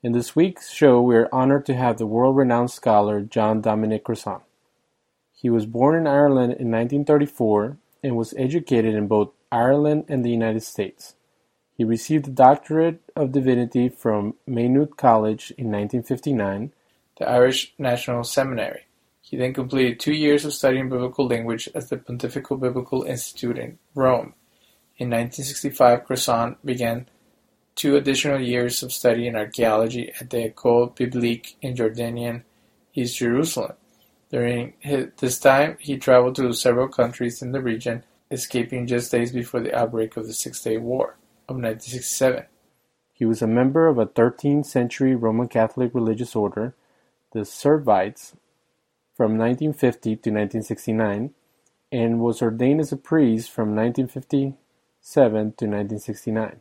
In this week's show we are honored to have the world-renowned scholar John Dominic Crossan. He was born in Ireland in 1934 and was educated in both Ireland and the United States. He received a Doctorate of Divinity from Maynooth College in 1959, the Irish National Seminary. He then completed two years of studying biblical language at the Pontifical Biblical Institute in Rome. In 1965, Crossan began two additional years of study in archaeology at the École Biblique in Jordanian East Jerusalem. During his, this time, he traveled to several countries in the region, escaping just days before the outbreak of the Six Day War of 1967. He was a member of a 13th century Roman Catholic religious order, the Servites, from 1950 to 1969, and was ordained as a priest from 1957 to 1969.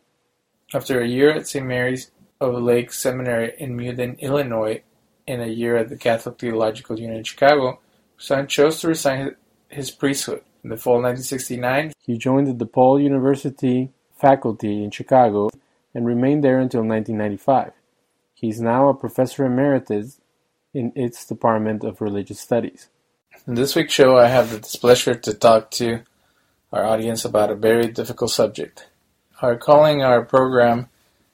After a year at Saint Mary's of Lake Seminary in Mundelein, Illinois, and a year at the Catholic Theological Union in Chicago, Crossan chose to resign his priesthood. In the fall of 1969, he joined the DePaul University faculty in Chicago and remained there until 1995. He is now a professor emeritus in its Department of Religious Studies. In this week's show, I have the displeasure to talk to our audience about a very difficult subject are calling our program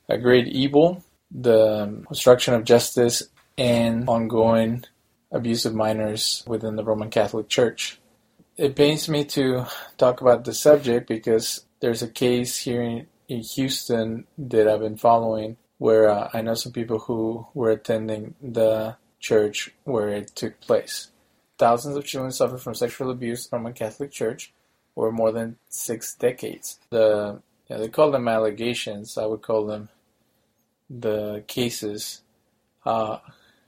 a great evil, the obstruction of justice, and ongoing abuse of minors within the Roman Catholic Church. It pains me to talk about the subject because there's a case here in, in Houston that I've been following where uh, I know some people who were attending the church where it took place. Thousands of children suffered from sexual abuse from a Catholic Church for more than six decades. The yeah, they call them allegations. I would call them the cases uh,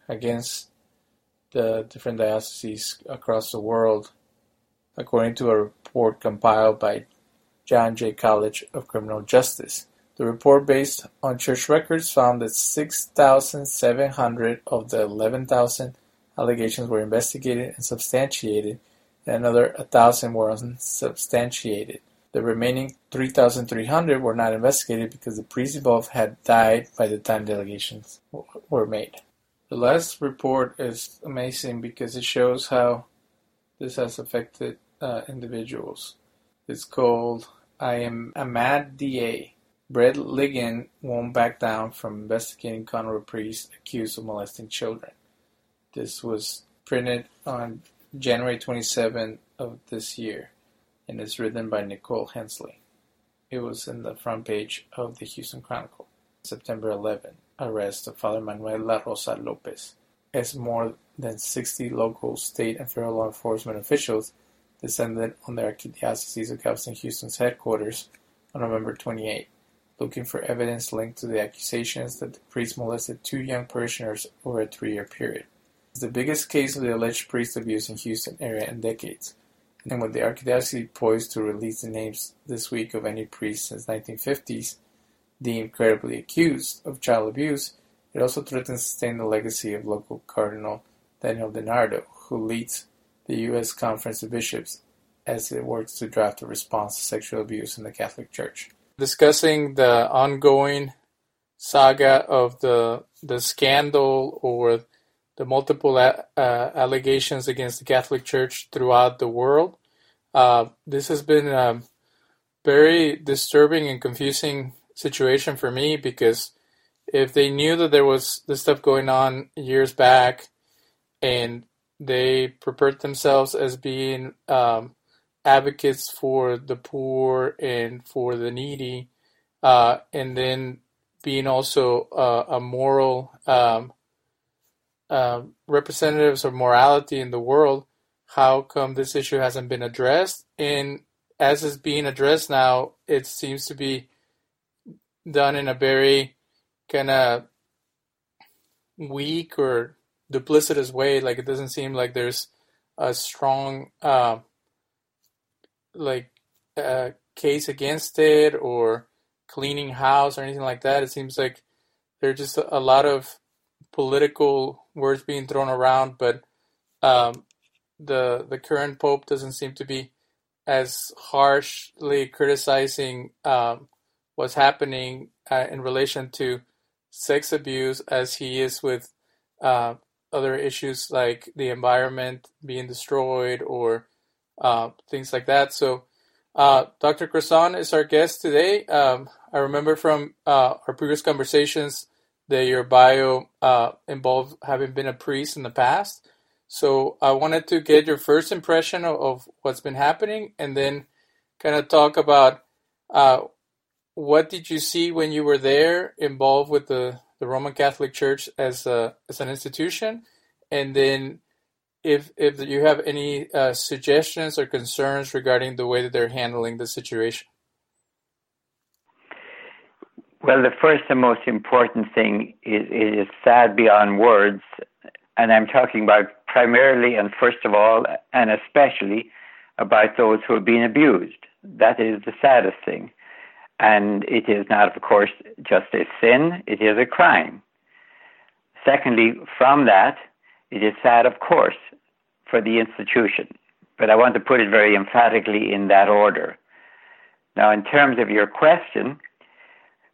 against the different dioceses across the world, according to a report compiled by John Jay College of Criminal Justice. The report, based on church records, found that 6,700 of the 11,000 allegations were investigated and substantiated, and another 1,000 were unsubstantiated. The remaining three thousand three hundred were not investigated because the priests involved had died by the time the allegations were made. The last report is amazing because it shows how this has affected uh, individuals. It's called I Am a Mad DA. Brett Ligon won't back down from investigating Conroe priests accused of molesting children. This was printed on January 27 of this year and is written by Nicole Hensley. It was in the front page of the Houston Chronicle. September 11, arrest of Father Manuel La Rosa Lopez, as more than 60 local, state, and federal law enforcement officials descended on the Archdiocese of Galveston Houston's headquarters on November 28, looking for evidence linked to the accusations that the priest molested two young parishioners over a three-year period. It's the biggest case of the alleged priest abuse in Houston area in decades and with the Archdiocese poised to release the names this week of any priest since 1950s deemed credibly accused of child abuse, it also threatens to stain the legacy of local Cardinal Daniel DiNardo, who leads the U.S. Conference of Bishops as it works to draft a response to sexual abuse in the Catholic Church. Discussing the ongoing saga of the the scandal or the multiple uh, allegations against the Catholic Church throughout the world. Uh, this has been a very disturbing and confusing situation for me because if they knew that there was this stuff going on years back and they prepared themselves as being um, advocates for the poor and for the needy, uh, and then being also uh, a moral um, uh, representatives of morality in the world, how come this issue hasn't been addressed? And as it's being addressed now, it seems to be done in a very kind of weak or duplicitous way. Like it doesn't seem like there's a strong uh, like uh, case against it or cleaning house or anything like that. It seems like there's just a lot of political words being thrown around, but um, the the current pope doesn't seem to be as harshly criticizing um, what's happening uh, in relation to sex abuse as he is with uh, other issues like the environment being destroyed or uh, things like that. So, uh, Dr. Crossan is our guest today. Um, I remember from uh, our previous conversations that your bio uh, involved having been a priest in the past. So, I wanted to get your first impression of, of what's been happening and then kind of talk about uh, what did you see when you were there involved with the, the Roman Catholic Church as a, as an institution, and then if if you have any uh, suggestions or concerns regarding the way that they're handling the situation. Well, the first and most important thing is is sad beyond words, and I'm talking about primarily and first of all and especially about those who are being abused. That is the saddest thing. And it is not, of course, just a sin, it is a crime. Secondly, from that, it is sad, of course, for the institution. But I want to put it very emphatically in that order. Now, in terms of your question,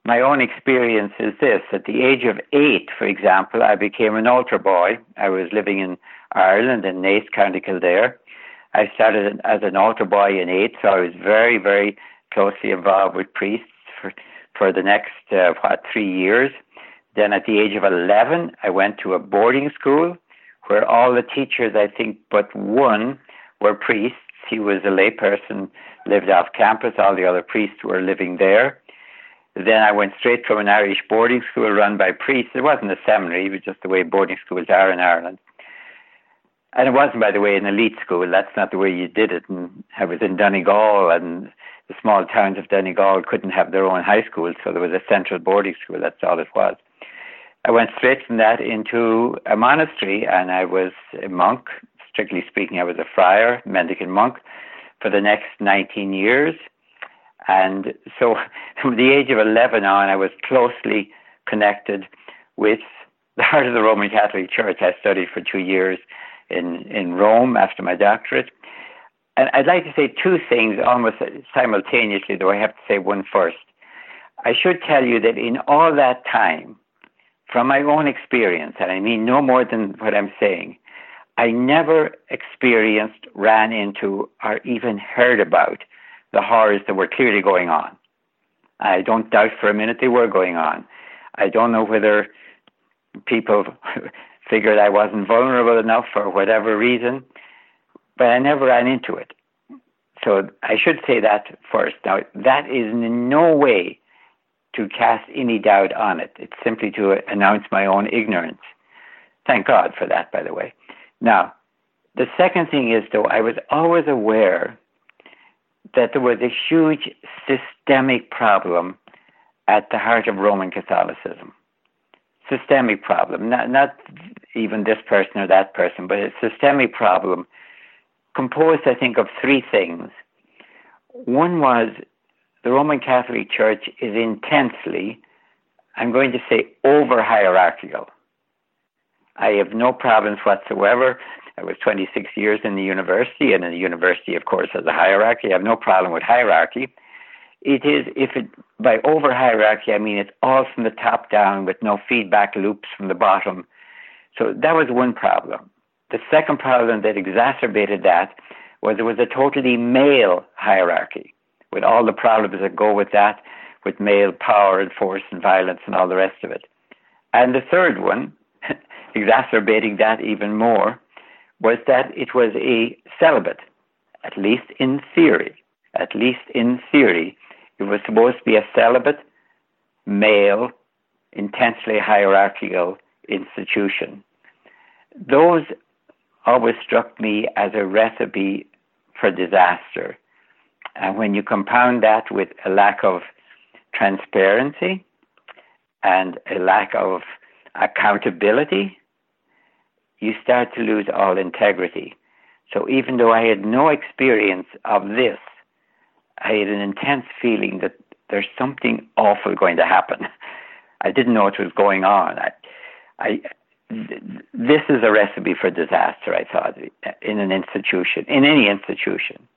my own experience is this. At the age of eight, for example, I became an altar boy. I was living in Ireland in Naas, County Kildare. I started as an altar boy in eight, so I was very, very closely involved with priests for, for the next, uh, what, three years. Then at the age of 11, I went to a boarding school where all the teachers, I think, but one were priests. He was a layperson, lived off campus. All the other priests were living there. Then I went straight from an Irish boarding school run by priests. It wasn't a seminary, it was just the way boarding schools are in Ireland. And it wasn't, by the way, an elite school. That's not the way you did it. And I was in Donegal, and the small towns of Donegal couldn't have their own high school, so there was a central boarding school. That's all it was. I went straight from that into a monastery, and I was a monk. Strictly speaking, I was a friar, mendicant monk, for the next 19 years. And so, from the age of 11 on, I was closely connected with the heart of the Roman Catholic Church. I studied for two years in, in Rome after my doctorate. And I'd like to say two things almost simultaneously, though I have to say one first. I should tell you that in all that time, from my own experience, and I mean no more than what I'm saying, I never experienced, ran into, or even heard about the horrors that were clearly going on. I don't doubt for a minute they were going on. I don't know whether people figured I wasn't vulnerable enough for whatever reason, but I never ran into it. So I should say that first. Now, that is in no way to cast any doubt on it. It's simply to announce my own ignorance. Thank God for that, by the way. Now, the second thing is, though, I was always aware that there was a huge systemic problem at the heart of Roman Catholicism. Systemic problem, not, not even this person or that person, but a systemic problem composed, I think, of three things. One was the Roman Catholic Church is intensely, I'm going to say, over hierarchical. I have no problems whatsoever. I was 26 years in the university, and in the university, of course, has a hierarchy. I have no problem with hierarchy. It is, if it, by over hierarchy, I mean it's all from the top down with no feedback loops from the bottom. So that was one problem. The second problem that exacerbated that was it was a totally male hierarchy with all the problems that go with that, with male power and force and violence and all the rest of it. And the third one, exacerbating that even more, was that it was a celibate, at least in theory. At least in theory, it was supposed to be a celibate, male, intensely hierarchical institution. Those always struck me as a recipe for disaster. And when you compound that with a lack of transparency and a lack of accountability, you start to lose all integrity. So even though I had no experience of this, I had an intense feeling that there's something awful going to happen. I didn't know what was going on. I, I, this is a recipe for disaster, I thought, in an institution, in any institution.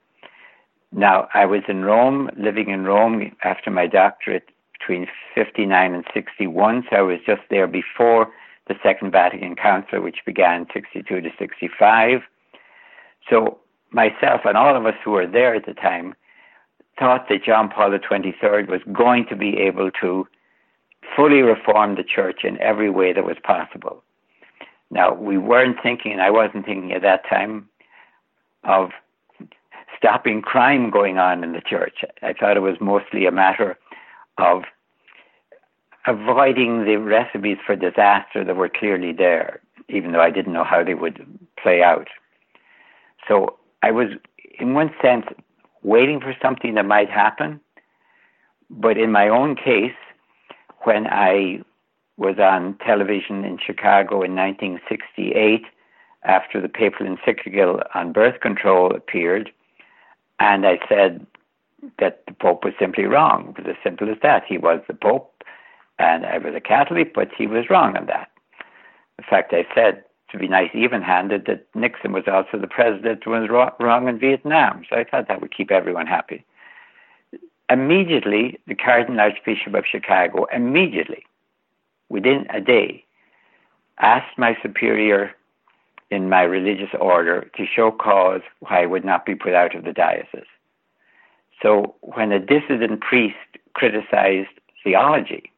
Now, I was in Rome, living in Rome after my doctorate between 59 and 61, so I was just there before the Second Vatican Council, which began 62 to 65. So myself and all of us who were there at the time thought that John Paul XXIII was going to be able to fully reform the church in every way that was possible. Now, we weren't thinking, and I wasn't thinking at that time, of stopping crime going on in the church. I thought it was mostly a matter of avoiding the recipes for disaster that were clearly there, even though I didn't know how they would play out. So I was, in one sense, waiting for something that might happen. But in my own case, when I was on television in Chicago in 1968, after the papal encyclical on birth control appeared, and I said that the Pope was simply wrong. It was as simple as that. He was the Pope, and I was a Catholic, but he was wrong on that. In fact, I said, to be nice, even handed, that Nixon was also the president who was wrong in Vietnam. So I thought that would keep everyone happy. Immediately, the Cardinal Archbishop of Chicago, immediately, within a day, asked my superior in my religious order to show cause why I would not be put out of the diocese. So when a dissident priest criticized theology,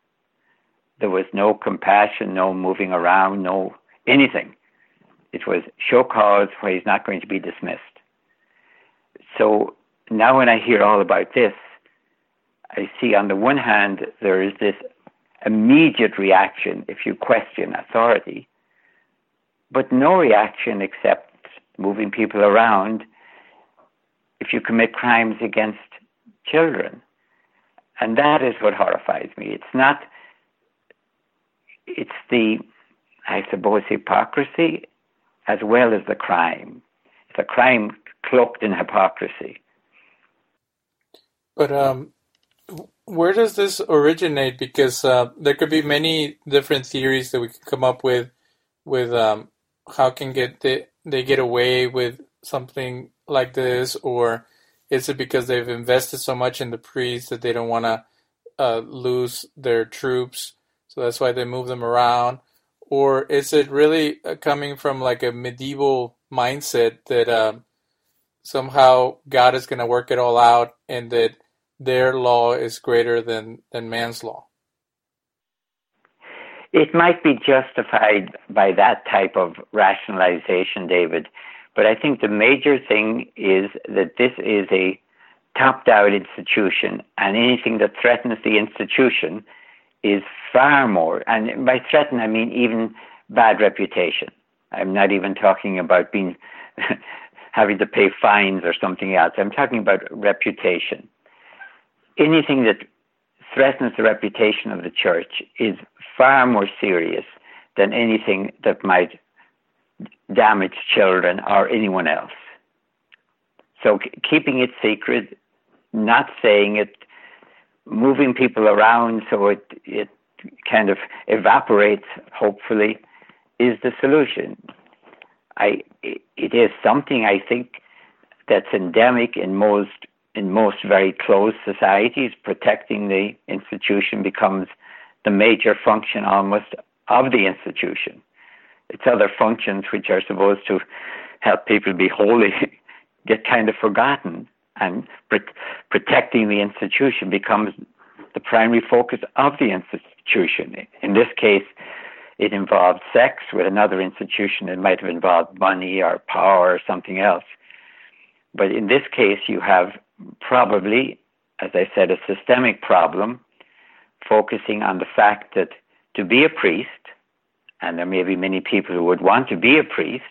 there was no compassion, no moving around, no anything. It was show cause why he's not going to be dismissed. So now when I hear all about this, I see on the one hand there is this immediate reaction if you question authority, but no reaction except moving people around if you commit crimes against children. And that is what horrifies me. It's not, it's the, I suppose, hypocrisy as well as the crime. It's a crime cloaked in hypocrisy. But um, where does this originate? Because uh, there could be many different theories that we could come up with, with um, how can get they, they get away with something like this, or is it because they've invested so much in the priests that they don't want to uh, lose their troops, so that's why they move them around? Or is it really uh, coming from like a medieval mindset that um, somehow God is going to work it all out and that their law is greater than, than man's law? It might be justified by that type of rationalization, David. But I think the major thing is that this is a top down institution, and anything that threatens the institution is far more, and by threaten, I mean even bad reputation. I'm not even talking about being having to pay fines or something else. I'm talking about reputation. Anything that threatens the reputation of the church is far more serious than anything that might damage children or anyone else. So keeping it secret, not saying it, moving people around so it it kind of evaporates, hopefully, is the solution. I it is something I think that's endemic in most in most very closed societies. Protecting the institution becomes the major function almost of the institution its other functions, which are supposed to help people be holy, get kind of forgotten. And protecting the institution becomes the primary focus of the institution. In this case, it involved sex with another institution. It might have involved money or power or something else. But in this case, you have probably, as I said, a systemic problem focusing on the fact that to be a priest, and there may be many people who would want to be a priest,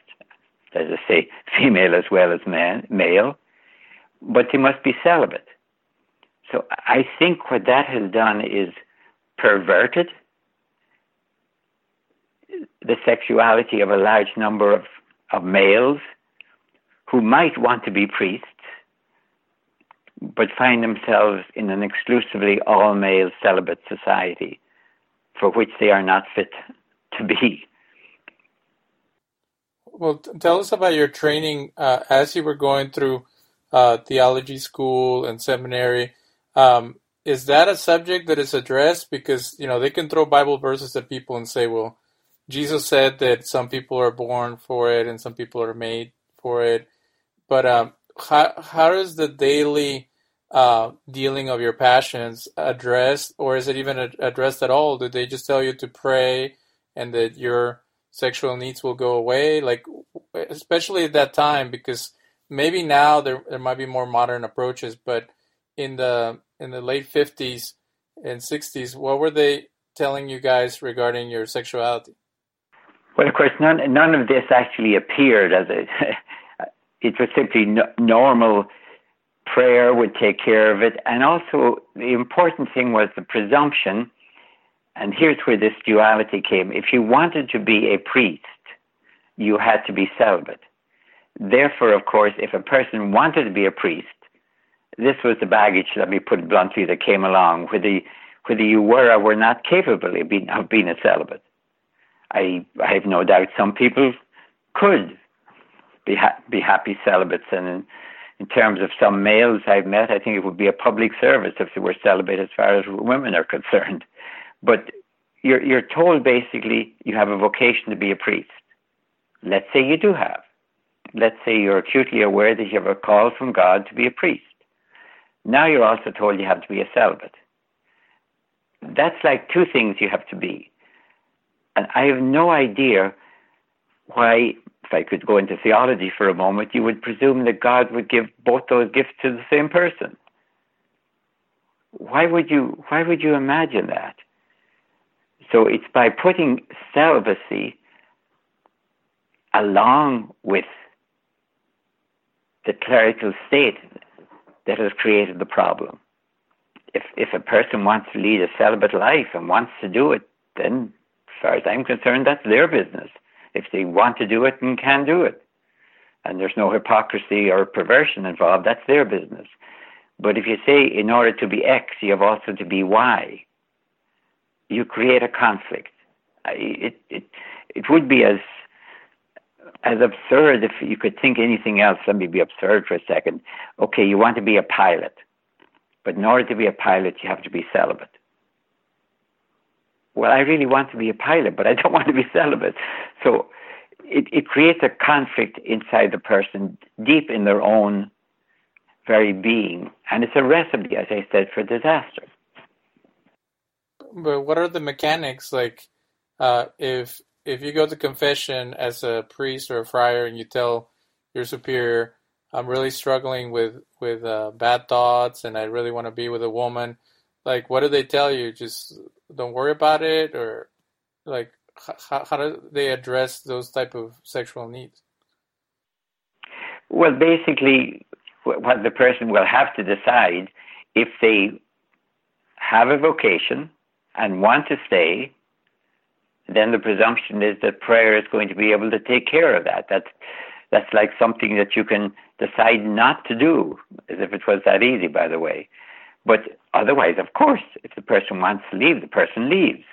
as I say, female as well as man, male, but they must be celibate. So I think what that has done is perverted the sexuality of a large number of, of males who might want to be priests, but find themselves in an exclusively all male celibate society for which they are not fit to be. Well, tell us about your training uh, as you were going through uh, theology school and seminary. Um, is that a subject that is addressed? Because you know they can throw Bible verses at people and say, "Well, Jesus said that some people are born for it and some people are made for it," but um, how how is the daily uh, dealing of your passions addressed, or is it even addressed at all? Do they just tell you to pray and that your sexual needs will go away? Like, especially at that time, because maybe now there there might be more modern approaches, but in the in the late fifties and sixties, what were they telling you guys regarding your sexuality? Well, of course, none none of this actually appeared as a. it was simply no, normal prayer would take care of it. And also, the important thing was the presumption. And here's where this duality came. If you wanted to be a priest, you had to be celibate. Therefore, of course, if a person wanted to be a priest, this was the baggage, let me put it bluntly, that came along, whether, whether you were or were not capable of being, of being a celibate. I, I have no doubt some people could be, ha- be happy celibates, and in terms of some males I've met, I think it would be a public service if they were celibate as far as women are concerned. But you're, you're told basically you have a vocation to be a priest. Let's say you do have. Let's say you're acutely aware that you have a call from God to be a priest. Now you're also told you have to be a celibate. That's like two things you have to be. And I have no idea why if I could go into theology for a moment, you would presume that God would give both those gifts to the same person. Why would you why would you imagine that? So it's by putting celibacy along with the clerical state that has created the problem. If if a person wants to lead a celibate life and wants to do it, then as far as I'm concerned, that's their business if they want to do it and can do it. And there's no hypocrisy or perversion involved, that's their business. But if you say in order to be X, you have also to be Y, you create a conflict. It, it, it would be as as absurd if you could think anything else. Let me be absurd for a second. Okay, you want to be a pilot, but in order to be a pilot, you have to be celibate well, I really want to be a pilot, but I don't want to be celibate. So it, it creates a conflict inside the person deep in their own very being. And it's a recipe, as I said, for disaster. But what are the mechanics? Like, uh, if if you go to confession as a priest or a friar and you tell your superior, I'm really struggling with with uh, bad thoughts and I really want to be with a woman, like what do they tell you? Just don't worry about it, or like how, how do they address those type of sexual needs? Well, basically, what the person will have to decide if they have a vocation and want to stay, then the presumption is that prayer is going to be able to take care of that. That's that's like something that you can decide not to do, as if it was that easy, by the way. But otherwise, of course, if the person wants to leave, the person leaves.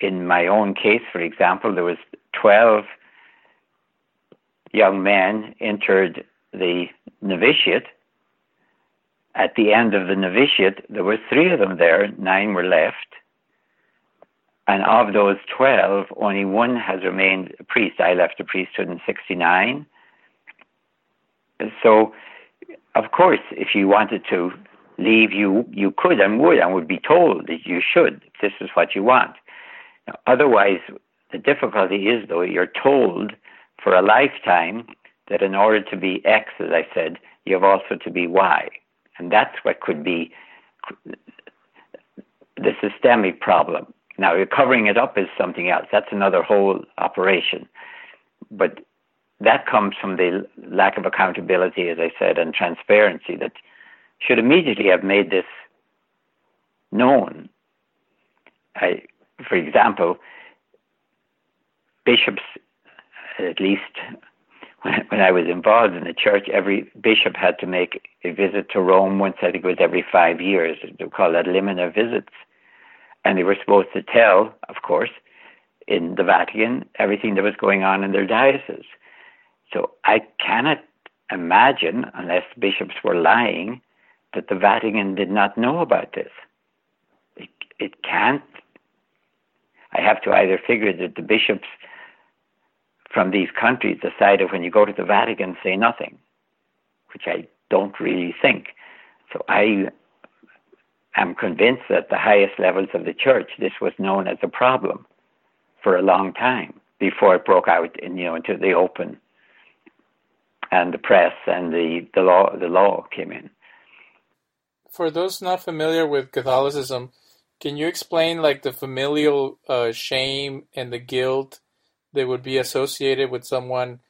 In my own case, for example, there was 12 young men entered the novitiate. At the end of the novitiate, there were three of them there, nine were left. And of those 12, only one has remained a priest. I left the priesthood in 69. So, of course, if you wanted to leave you, you could and would and would be told that you should, if this is what you want. Now, otherwise, the difficulty is, though, you're told for a lifetime that in order to be X, as I said, you have also to be Y. And that's what could be the systemic problem. Now, you're covering it up is something else. That's another whole operation. But that comes from the lack of accountability, as I said, and transparency that should immediately have made this known. I, for example, bishops, at least when, when I was involved in the church, every bishop had to make a visit to Rome once, I think it was every five years. They call that limina visits. And they were supposed to tell, of course, in the Vatican, everything that was going on in their diocese. So I cannot imagine, unless bishops were lying, that the Vatican did not know about this. It, it can't. I have to either figure that the bishops from these countries decided when you go to the Vatican, say nothing, which I don't really think. So I am convinced that the highest levels of the church, this was known as a problem for a long time before it broke out in, you know, into the open and the press and the, the law the law came in. For those not familiar with Catholicism, can you explain like the familial uh, shame and the guilt that would be associated with someone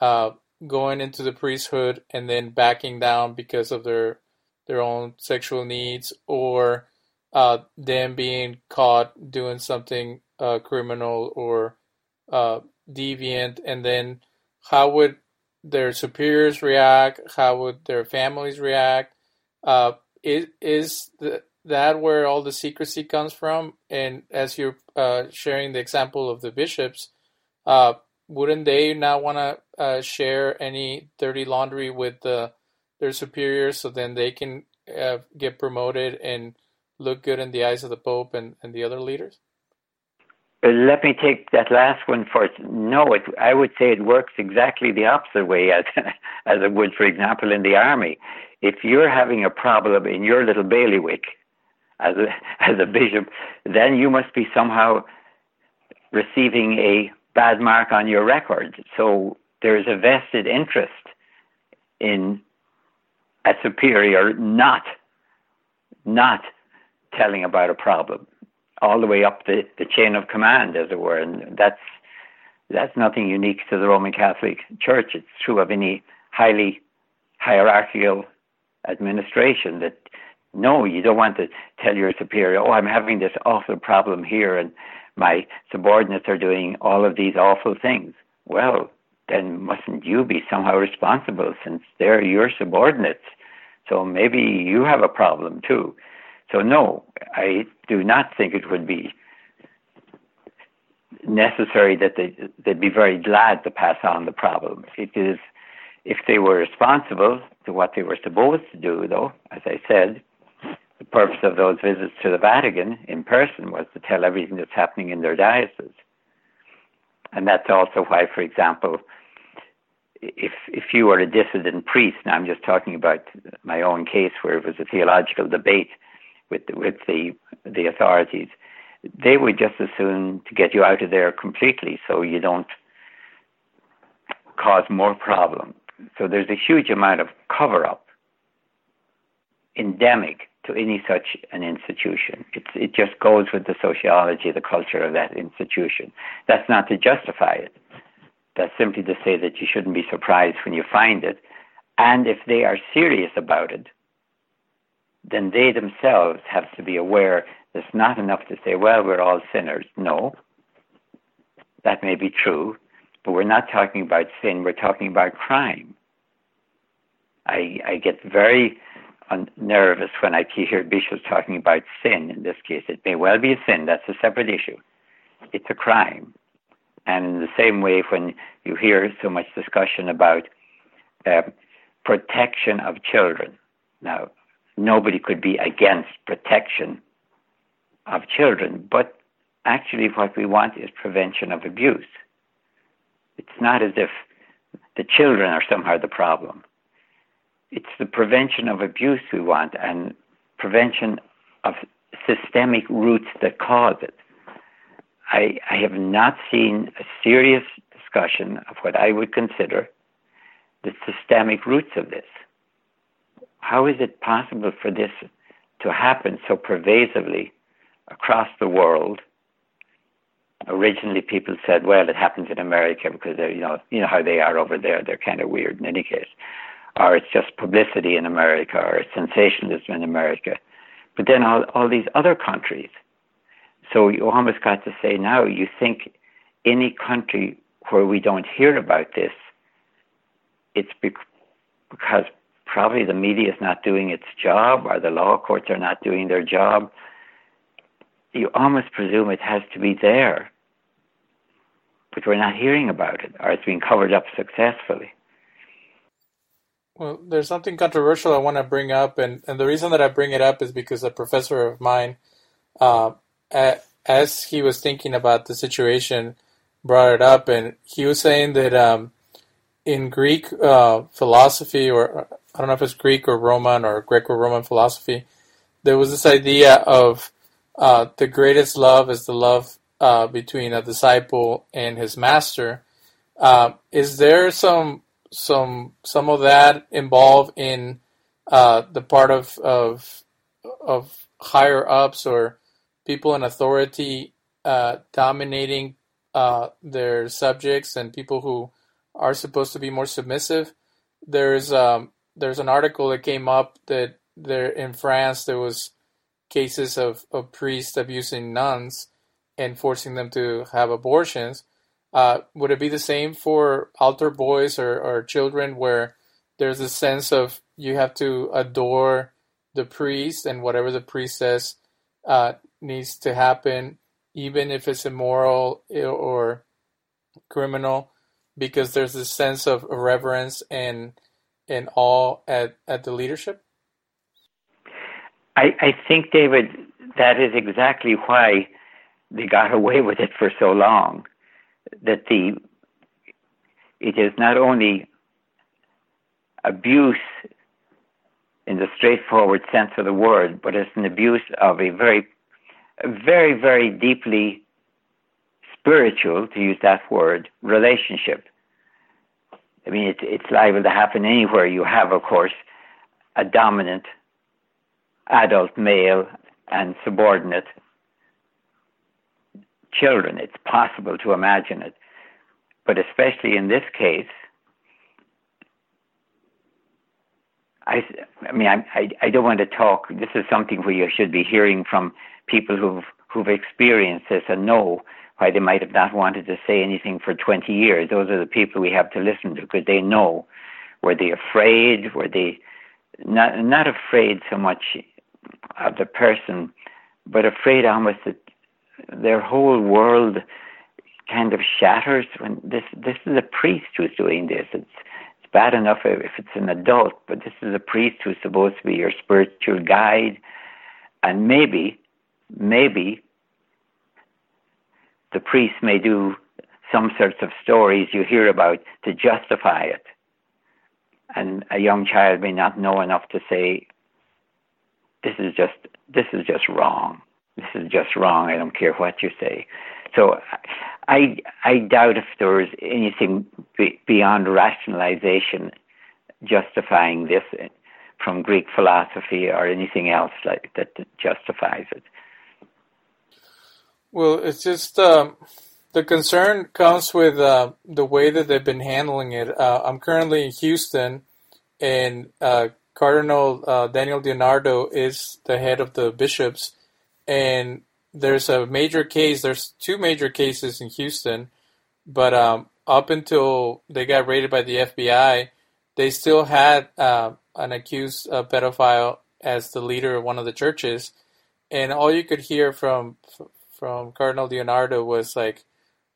uh, going into the priesthood and then backing down because of their their own sexual needs or uh, them being caught doing something uh, criminal or uh, deviant, and then how would their superiors react? How would their families react? Uh, is is the, that where all the secrecy comes from? And as you're uh, sharing the example of the bishops, uh, wouldn't they not want to share any dirty laundry with the, their superiors so then they can uh, get promoted and look good in the eyes of the Pope and, and the other leaders? Uh, let me take that last one first. No, it, I would say it works exactly the opposite way as, as it would, for example, in the army. If you're having a problem in your little bailiwick as a, as a bishop, then you must be somehow receiving a bad mark on your record. So there's a vested interest in a superior not not telling about a problem all the way up the, the chain of command, as it were. And that's that's nothing unique to the Roman Catholic Church. It's true of any highly hierarchical administration that no, you don't want to tell your superior, oh, I'm having this awful problem here, and my subordinates are doing all of these awful things. Well, then mustn't you be somehow responsible since they're your subordinates? So maybe you have a problem too. So, no, I do not think it would be necessary that they, they'd be very glad to pass on the problem. It is, if they were responsible to what they were supposed to do, though, as I said, the purpose of those visits to the Vatican in person was to tell everything that's happening in their diocese. And that's also why, for example, if if you are a dissident priest, now I'm just talking about my own case where it was a theological debate with the, with the the authorities, they would just as soon to get you out of there completely, so you don't cause more problem. So there's a huge amount of cover up, endemic to any such an institution. It's, it just goes with the sociology, the culture of that institution. That's not to justify it. That's simply to say that you shouldn't be surprised when you find it. And if they are serious about it, then they themselves have to be aware it's not enough to say, well, we're all sinners. No, that may be true, but we're not talking about sin, we're talking about crime. I, I get very nervous when I hear bishops talking about sin. In this case, it may well be a sin, that's a separate issue. It's a crime. And in the same way, when you hear so much discussion about uh, protection of children, now, nobody could be against protection of children, but actually, what we want is prevention of abuse. It's not as if the children are somehow the problem. It's the prevention of abuse we want and prevention of systemic roots that cause it. I, I have not seen a serious discussion of what I would consider the systemic roots of this. How is it possible for this to happen so pervasively across the world? Originally, people said, "Well, it happens in America because they're, you know, you know how they are over there. They're kind of weird in any case, or it's just publicity in America, or it's sensationalism in America." But then all all these other countries. So you almost got to say now, you think any country where we don't hear about this, it's because probably the media is not doing its job or the law courts are not doing their job. You almost presume it has to be there, but we're not hearing about it or it's being covered up successfully. Well, there's something controversial I want to bring up, and, and the reason that I bring it up is because a professor of mine, uh, as he was thinking about the situation, brought it up, and he was saying that um, in Greek uh, philosophy, or I don't know if it's Greek or Roman or Greco-Roman philosophy, there was this idea of uh, the greatest love is the love uh, between a disciple and his master. Uh, is there some some some of that involved in uh, the part of of of higher ups or people in authority uh, dominating uh, their subjects and people who are supposed to be more submissive? There's um, there's an article that came up that there in France there was cases of, of priests abusing nuns and forcing them to have abortions. Uh, would it be the same for altar boys or, or children where there's a sense of you have to adore the priest and whatever the priest says uh, needs to happen, even if it's immoral or criminal, because there's this sense of reverence and and awe at, at the leadership? I, I think, David, that is exactly why they got away with it for so long. That the it is not only abuse in the straightforward sense of the word, but it's an abuse of a very, very, very deeply spiritual, to use that word, relationship. I mean, it, it's liable to happen anywhere you have, of course, a dominant adult male and subordinate children. It's possible to imagine it. But especially in this case, I, I mean, I, I, don't want to talk. This is something where you should be hearing from people who've who've experienced this and know why they might have not wanted to say anything for 20 years. Those are the people we have to listen to because they know. Were they afraid? Were they not not afraid so much of the person, but afraid almost that their whole world kind of shatters when this this is a priest who's doing this. It's bad enough if it's an adult, but this is a priest who's supposed to be your spiritual guide, and maybe, maybe the priest may do some sorts of stories you hear about to justify it. And a young child may not know enough to say, this is just this is just wrong. This is just wrong. I don't care what you say. So I I doubt if there is anything be, beyond rationalization justifying this from Greek philosophy or anything else like that, justifies it. Well, it's just um, the concern comes with uh, the way that they've been handling it. Uh, I'm currently in Houston, and uh, Cardinal uh, Daniel DiNardo is the head of the bishops, and there's a major case. There's two major cases in Houston, but um, up until they got raided by the FBI, they still had uh, an accused uh, pedophile as the leader of one of the churches, and all you could hear from from Cardinal DiNardo was like,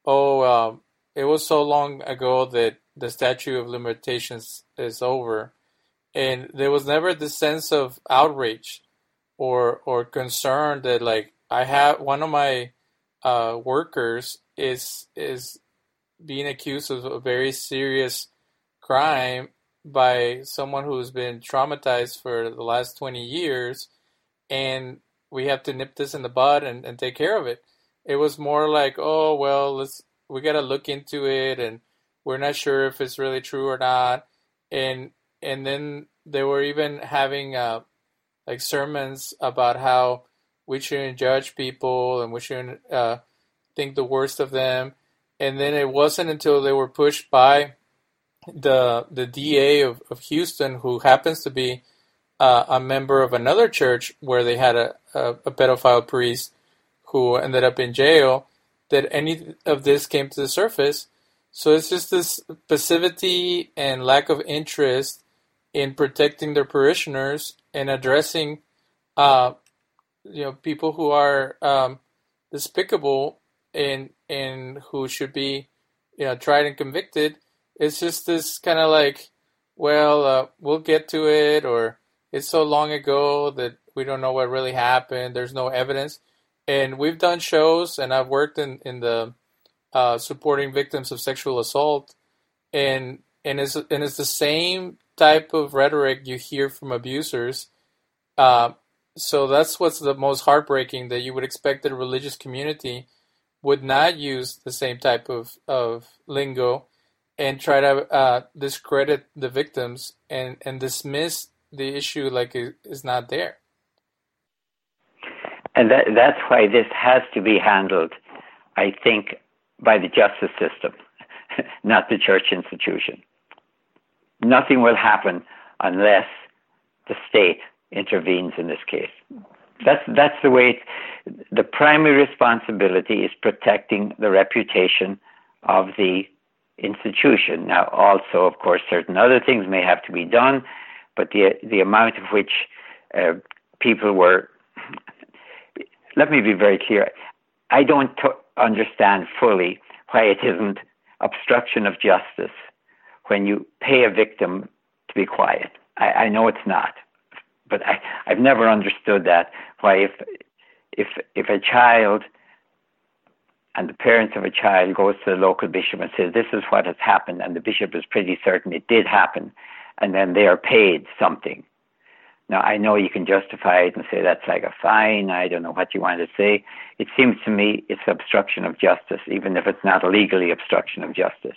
"Oh, um, it was so long ago that the statute of limitations is over." and there was never this sense of outrage or or concern that like I have one of my uh, workers is is being accused of a very serious crime by someone who's been traumatized for the last 20 years and we have to nip this in the bud and, and take care of it. It was more like oh well let's we got to look into it and we're not sure if it's really true or not. And and then they were even having uh, like sermons about how we shouldn't judge people and we shouldn't uh, think the worst of them. And then it wasn't until they were pushed by the the DA of, of Houston, who happens to be uh, a member of another church where they had a, a, a pedophile priest who ended up in jail, that any of this came to the surface. So it's just this passivity and lack of interest in protecting their parishioners and addressing, uh, you know, people who are um, despicable and and who should be, you know, tried and convicted. It's just this kind of like, well, uh, we'll get to it, or it's so long ago that we don't know what really happened. There's no evidence. And we've done shows, and I've worked in in the uh, supporting victims of sexual assault, and and it's and it's the same type of rhetoric you hear from abusers. Uh, so that's what's the most heartbreaking that you would expect that a religious community would not use the same type of, of lingo and try to uh, discredit the victims and, and dismiss the issue like it is not there. And that, that's why this has to be handled, I think, by the justice system, not the church institution. Nothing will happen unless the state intervenes in this case. That's that's the way. It, the primary responsibility is protecting the reputation of the institution. Now, also, of course, certain other things may have to be done, but the the amount of which uh, people were. Let me be very clear. I don't t- understand fully why it isn't obstruction of justice when you pay a victim to be quiet. I, I know it's not but I, I've never understood that. Why, if if if a child and the parents of a child goes to the local bishop and says this is what has happened, and the bishop is pretty certain it did happen, and then they are paid something. Now I know you can justify it and say that's like a fine. I don't know what you want to say. It seems to me it's obstruction of justice, even if it's not legally obstruction of justice.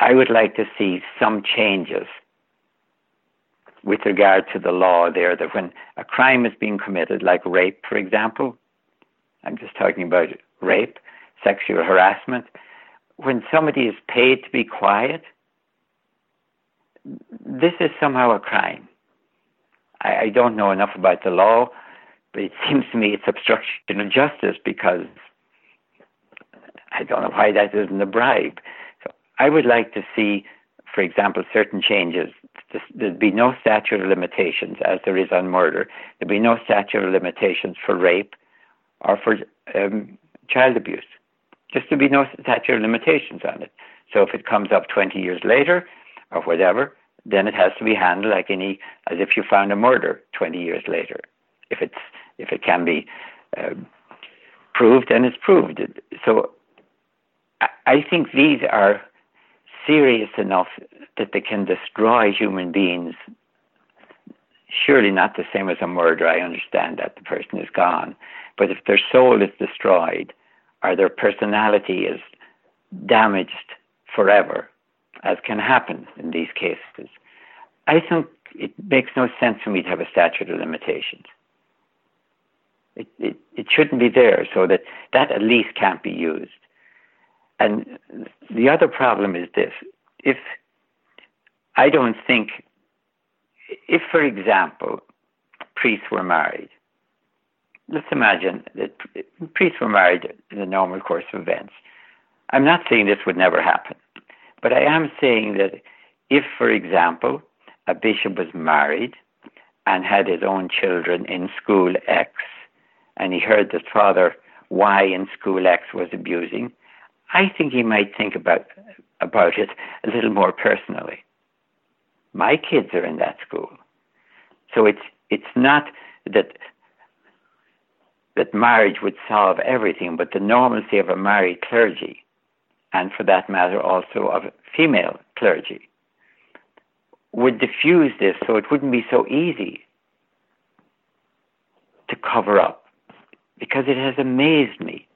I would like to see some changes with regard to the law there that when a crime is being committed, like rape, for example, I'm just talking about rape, sexual harassment, when somebody is paid to be quiet, this is somehow a crime. I, I don't know enough about the law, but it seems to me it's obstruction of justice because I don't know why that isn't a bribe. So I would like to see, for example, certain changes there'd be no statute of limitations as there is on murder. There'd be no statute of limitations for rape or for um, child abuse. Just to be no statute of limitations on it. So if it comes up 20 years later or whatever, then it has to be handled like any, as if you found a murder 20 years later. If it's if it can be uh, proved, then it's proved. So I think these are serious enough that they can destroy human beings. Surely not the same as a murder. I understand that the person is gone. But if their soul is destroyed or their personality is damaged forever, as can happen in these cases, I think it makes no sense for me to have a statute of limitations. It, it, it shouldn't be there so that that at least can't be used. And the other problem is this if I don't think, if, for example, priests were married, let's imagine that priests were married in the normal course of events. I'm not saying this would never happen, but I am saying that if, for example, a bishop was married and had his own children in school X, and he heard that Father Y in school X was abusing, I think he might think about about it a little more personally. My kids are in that school, so it's it's not that that marriage would solve everything, but the normalcy of a married clergy, and for that matter also of female clergy, would diffuse this so it wouldn't be so easy to cover up. Because it has amazed me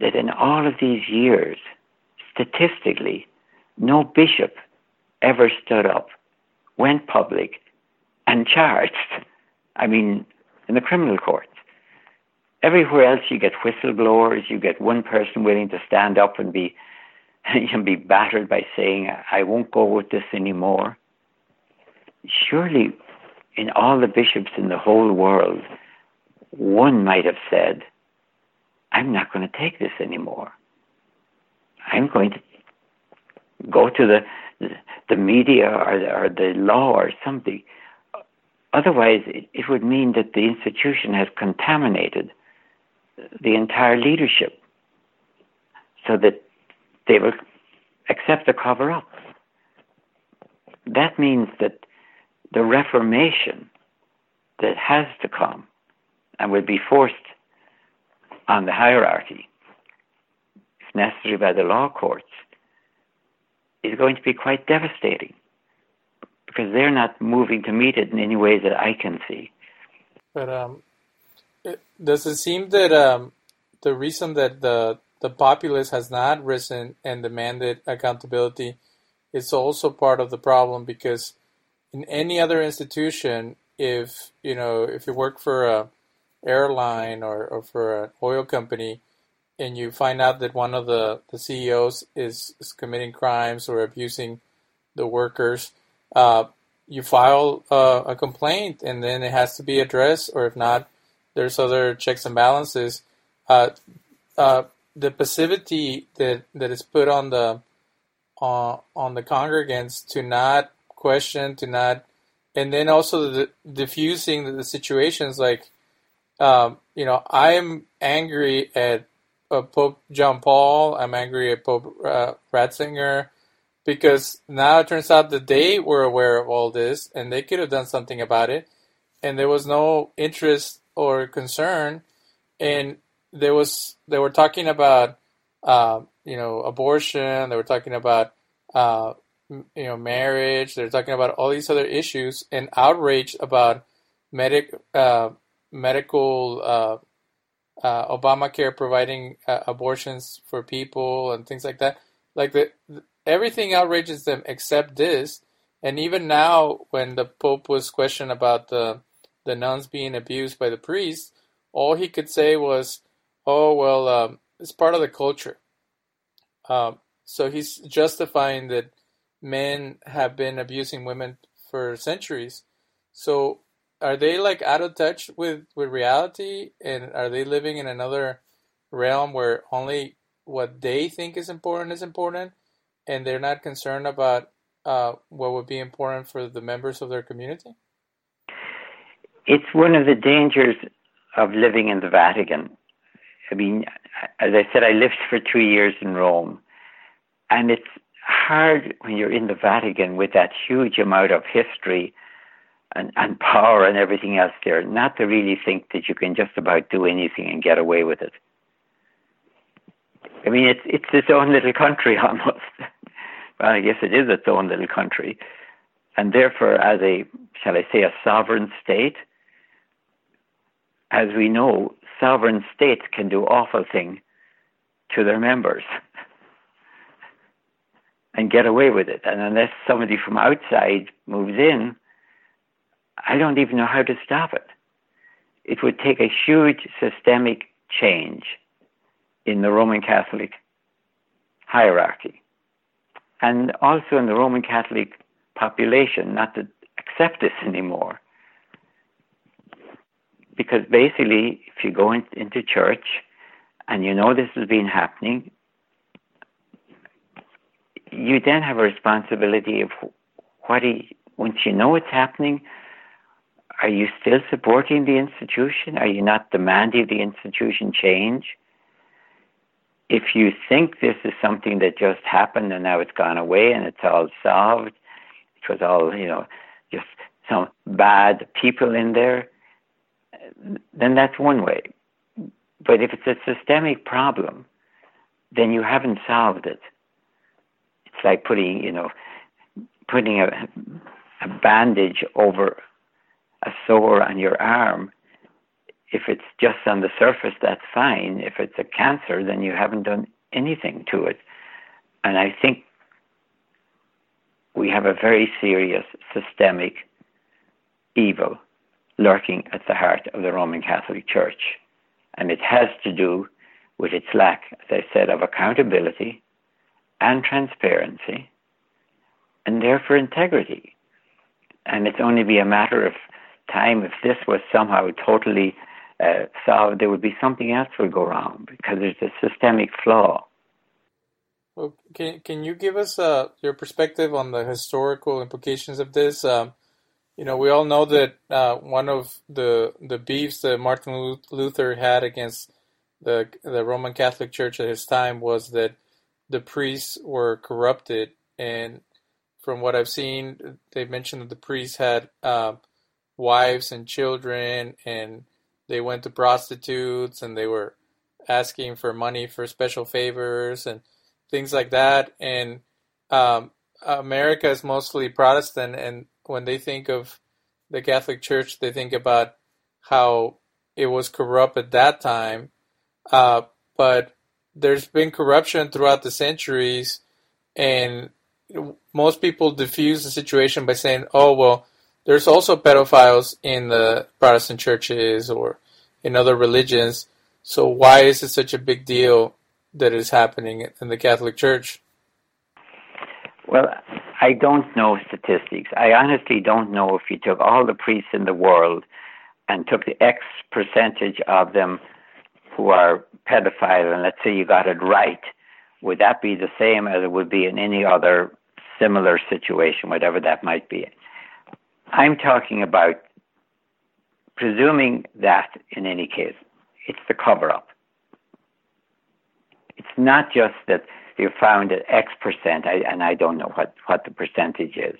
that in all of these years, statistically, no bishop ever stood up, went public, and charged. I mean, in the criminal courts. Everywhere else, you get whistleblowers, you get one person willing to stand up and be, and be battered by saying, I won't go with this anymore. Surely, in all the bishops in the whole world, one might have said, I'm not going to take this anymore. I'm going to go to the the media or the, or the law or something. Otherwise, it, it would mean that the institution has contaminated the entire leadership, so that they will accept the cover up. that means that the Reformation that has to come and will be forced on the hierarchy, if necessary by the law courts, is going to be quite devastating because they're not moving to meet it in any way that I can see. But um, it, does it seem that um, the reason that the the populace has not risen and demanded accountability is also part of the problem because in any other institution, if you know if you work for a airline or, or for an oil company and you find out that one of the, the CEOs is, is committing crimes or abusing the workers, uh, you file uh, a complaint and then it has to be addressed, or if not, there's other checks and balances. Uh, uh the passivity that, that is put on the uh, on the congregants to not question, to not, and then also the diffusing the, the situations like, um, you know, I'm angry at uh, Pope John Paul. I'm angry at Pope uh, Ratzinger because now it turns out that they were aware of all this and they could have done something about it, and there was no interest or concern, and there was they were talking about uh, you know abortion. They were talking about uh, you know marriage. They're talking about all these other issues and outrage about medic uh, medical uh, uh, Obamacare providing uh, abortions for people and things like that. Like the, everything outrages them except this. And even now, when the Pope was questioned about the the nuns being abused by the priests, all he could say was, "Oh well, um, it's part of the culture." Um, so he's justifying that men have been abusing women for centuries. So are they like out of touch with with reality? And are they living in another realm where only what they think is important is important? And they're not concerned about uh, what would be important for the members of their community? It's one of the dangers of living in the vatican. I mean as i said i lived for two years in rome and it's hard when you're in the vatican with that huge amount of history and, and power and everything else there, not to really think that you can just about do anything and get away with it. I mean, it's it's its own little country almost. well, I guess it is its own little country, and therefore, as a shall I say, a sovereign state, as we know, sovereign states can do awful things to their members and get away with it. And unless somebody from outside moves in, I don't even know how to stop it. It would take a huge systemic change in the Roman Catholic hierarchy and also in the Roman Catholic population not to accept this anymore. Because basically, if you go in, into church and you know this has been happening, you then have a responsibility of what you, once you know it's happening, are you still supporting the institution? Are you not demanding the institution change? If you think this is something that just happened and now it's gone away and it's all solved, it was all, you know, just some bad people in there, then that's one way. But if it's a systemic problem, then you haven't solved it. It's like putting, you know, putting a, a bandage over a sore on your arm, if it's just on the surface, that's fine. If it's a cancer, then you haven't done anything to it. And I think we have a very serious systemic evil lurking at the heart of the Roman Catholic Church. And it has to do with its lack, as I said, of accountability and transparency, and therefore integrity. And it's only be a matter of time, if this was somehow totally uh, solved, there would be something else would go wrong because there's a systemic flaw. Well, can can you give us uh, your perspective on the historical implications of this? Um, you know, we all know that uh, one of the the beefs that Martin Luther had against the the Roman Catholic Church at his time was that the priests were corrupted, and from what I've seen, they mentioned that the priests had uh, wives and children, and they went to prostitutes, and they were asking for money for special favors and things like that. And um, America is mostly Protestant, and when they think of the Catholic Church, they think about how it was corrupt at that time. Uh, but there's been corruption throughout the centuries, and most people diffuse the situation by saying, "Oh well, there's also pedophiles in the Protestant churches or in other religions. So why is it such a big deal that is happening in the Catholic Church?" Well, I don't know statistics. I honestly don't know if you took all the priests in the world and took the X percentage of them who are pedophile, and let's say you got it right, would that be the same as it would be in any other similar situation, whatever that might be? I'm talking about presuming that in any case, it's the cover up. It's not just that you found that X percent, I, and I don't know what, what the percentage is.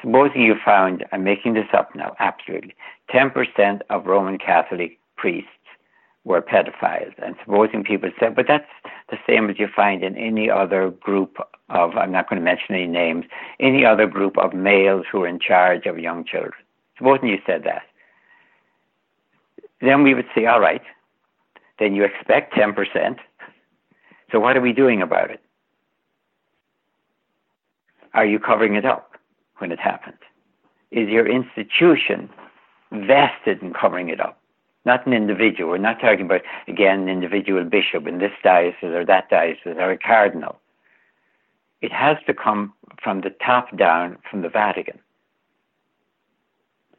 Supposing you found, I'm making this up now, absolutely, 10% of Roman Catholic priests were pedophiles. And supposing people said, but that's the same as you find in any other group of, I'm not going to mention any names, any other group of males who are in charge of young children. Supposing you said that. Then we would say, all right, then you expect 10%. So what are we doing about it? Are you covering it up when it happened? Is your institution vested in covering it up? Not an individual. We're not talking about, again, an individual bishop in this diocese or that diocese or a cardinal. It has to come from the top down from the Vatican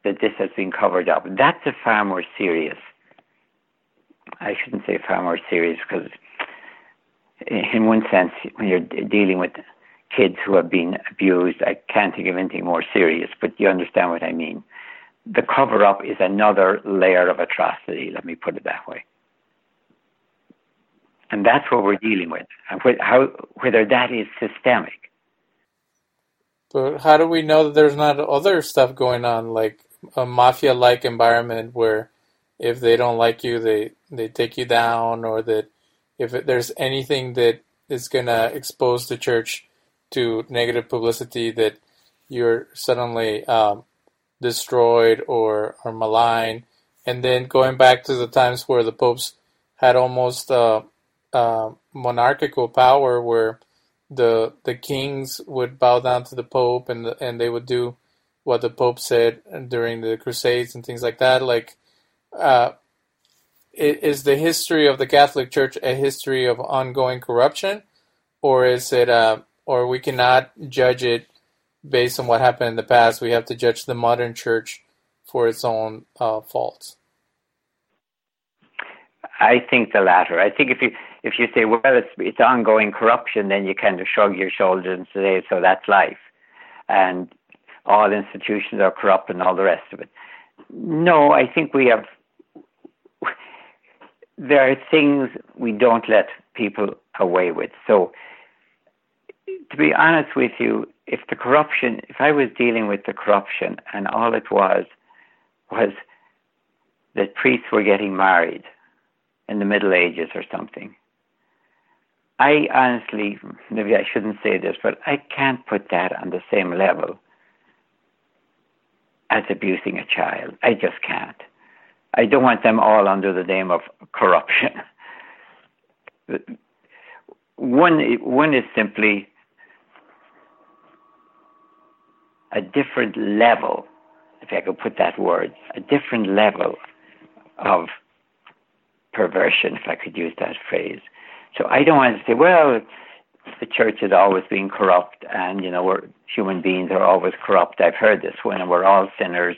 that this has been covered up. That's a far more serious. I shouldn't say far more serious because, in one sense, when you're dealing with kids who have been abused, I can't think of anything more serious, but you understand what I mean the cover up is another layer of atrocity, let me put it that way. And that's what we're dealing with, and how, whether that is systemic. But how do we know that there's not other stuff going on, like a mafia like environment where if they don't like you, they, they take you down, or that if there's anything that is going to expose the church to negative publicity, that you're suddenly um, destroyed or, or maligned. And then going back to the times where the popes had almost uh, uh, monarchical power, where the the kings would bow down to the pope and the, and they would do what the pope said during the crusades and things like that. Like, uh, is the history of the Catholic Church a history of ongoing corruption, or is it, uh, or we cannot judge it based on what happened in the past, we have to judge the modern church for its own uh, faults? I think the latter. I think if you if you say, well, it's it's ongoing corruption, then you kind of shrug your shoulders and say, so that's life, and all institutions are corrupt and all the rest of it. No, I think we have. There are things we don't let people away with. So, to be honest with you, if the corruption, if I was dealing with the corruption and all it was was that priests were getting married in the Middle Ages or something, I honestly, maybe I shouldn't say this, but I can't put that on the same level as abusing a child. I just can't. I don't want them all under the name of corruption. One, one is simply a different level, if I could put that word, a different level of perversion, if I could use that phrase. So I don't want to say, well, the church has always been corrupt, and you know, we're human beings are always corrupt. I've heard this when we're all sinners,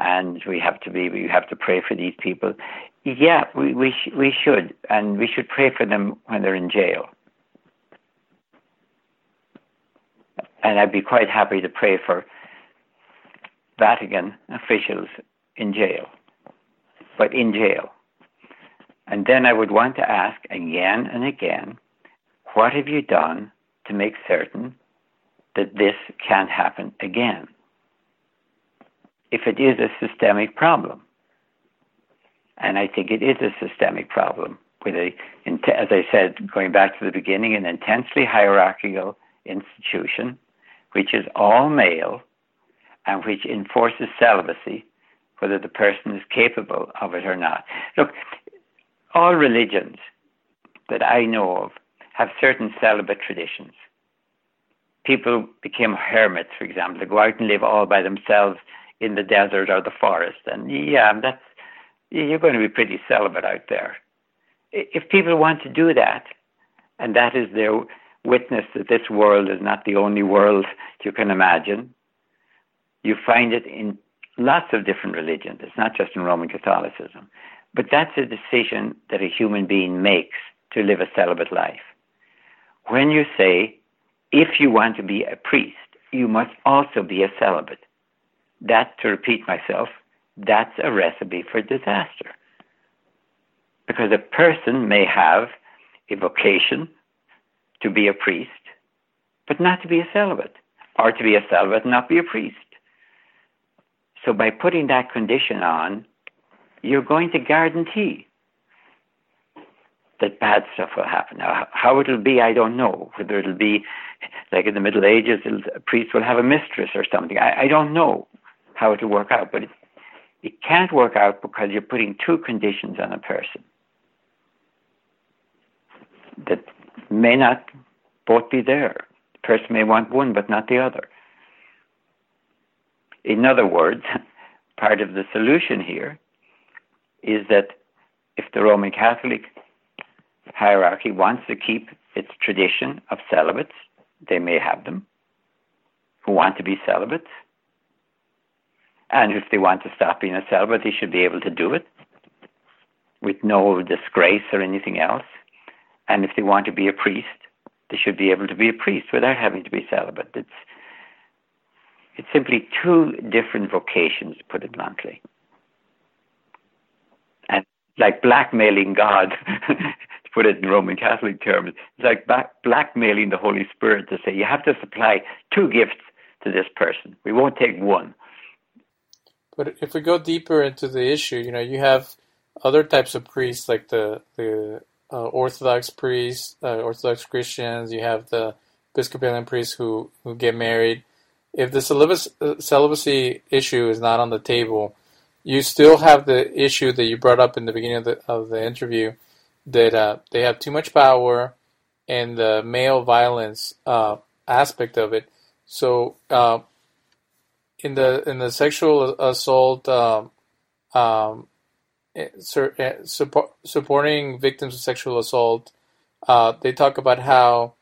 and we have to be, we have to pray for these people. Yeah, we we sh- we should, and we should pray for them when they're in jail. And I'd be quite happy to pray for Vatican officials in jail, but in jail. And then I would want to ask again and again, what have you done to make certain that this can't happen again. If it is a systemic problem, and I think it is a systemic problem with a, as I said, going back to the beginning, an intensely hierarchical institution, which is all male and which enforces celibacy, whether the person is capable of it or not. Look, all religions that I know of have certain celibate traditions. People became hermits, for example, to go out and live all by themselves in the desert or the forest. And yeah, that's you're going to be pretty celibate out there. If people want to do that, and that is their witness that this world is not the only world you can imagine, you find it in lots of different religions. It's not just in Roman Catholicism. But that's a decision that a human being makes to live a celibate life. When you say, if you want to be a priest, you must also be a celibate. That, to repeat myself, that's a recipe for disaster. Because a person may have a vocation to be a priest, but not to be a celibate, or to be a celibate and not be a priest. So by putting that condition on, you're going to guarantee that bad stuff will happen. Now, how it'll be, I don't know. Whether it'll be like in the Middle Ages, a priest will have a mistress or something. I, I don't know how it'll work out, but it, it can't work out because you're putting two conditions on a person that may not both be there. The person may want one, but not the other. In other words, part of the solution here is that if the Roman Catholic hierarchy wants to keep its tradition of celibates, they may have them who want to be celibates. And if they want to stop being a celibate, they should be able to do it with no disgrace or anything else. And if they want to be a priest, they should be able to be a priest without having to be celibate. It's it's simply two different vocations, put it bluntly. And like blackmailing God, to put it in Roman Catholic terms, it's like blackmailing the Holy Spirit to say, you have to supply two gifts to this person. We won't take one. But if we go deeper into the issue, you know, you have other types of priests, like the the uh, Orthodox priests, uh, Orthodox Christians. You have the Episcopalian priests who who get married if the celibacy, celibacy issue is not on the table, you still have the issue that you brought up in the beginning of the, of the interview that uh, they have too much power and the male violence uh, aspect of it. So, uh, in the in the sexual assault, um, um, support, supporting victims of sexual assault, uh, they talk about how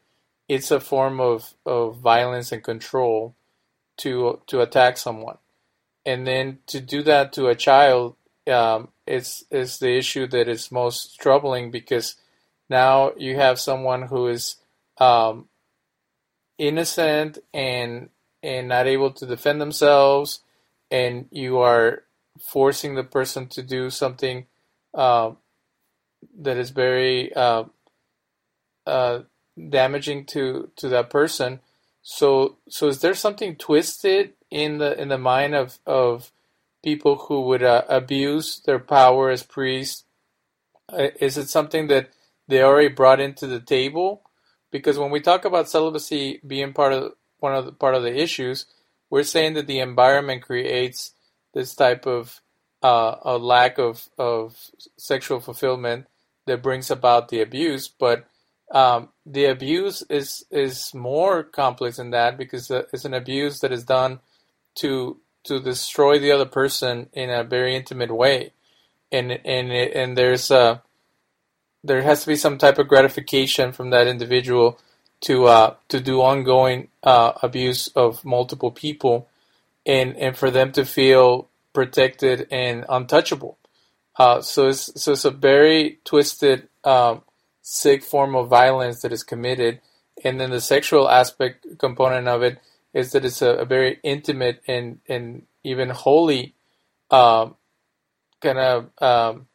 it's a form of, of violence and control to to attack someone, and then to do that to a child um, is is the issue that is most troubling because now you have someone who is um, innocent and and not able to defend themselves, and you are forcing the person to do something uh, that is very uh, uh, damaging to to that person so, so is there something twisted in the in the mind of of people who would uh, abuse their power as priests? Uh, is it something that they already brought into the table? Because when we talk about celibacy being part of one of the part of the issues, we're saying that the environment creates this type of uh, a lack of of sexual fulfillment that brings about the abuse, but um, the abuse is is more complex than that because it's an abuse that is done to to destroy the other person in a very intimate way, and and and there's a there has to be some type of gratification from that individual to uh, to do ongoing uh, abuse of multiple people, and and for them to feel protected and untouchable. Uh, so it's so it's a very twisted um, sick form of violence that is committed. And then the sexual aspect component of it is that it's a, a very intimate and, and even holy um, kind of um,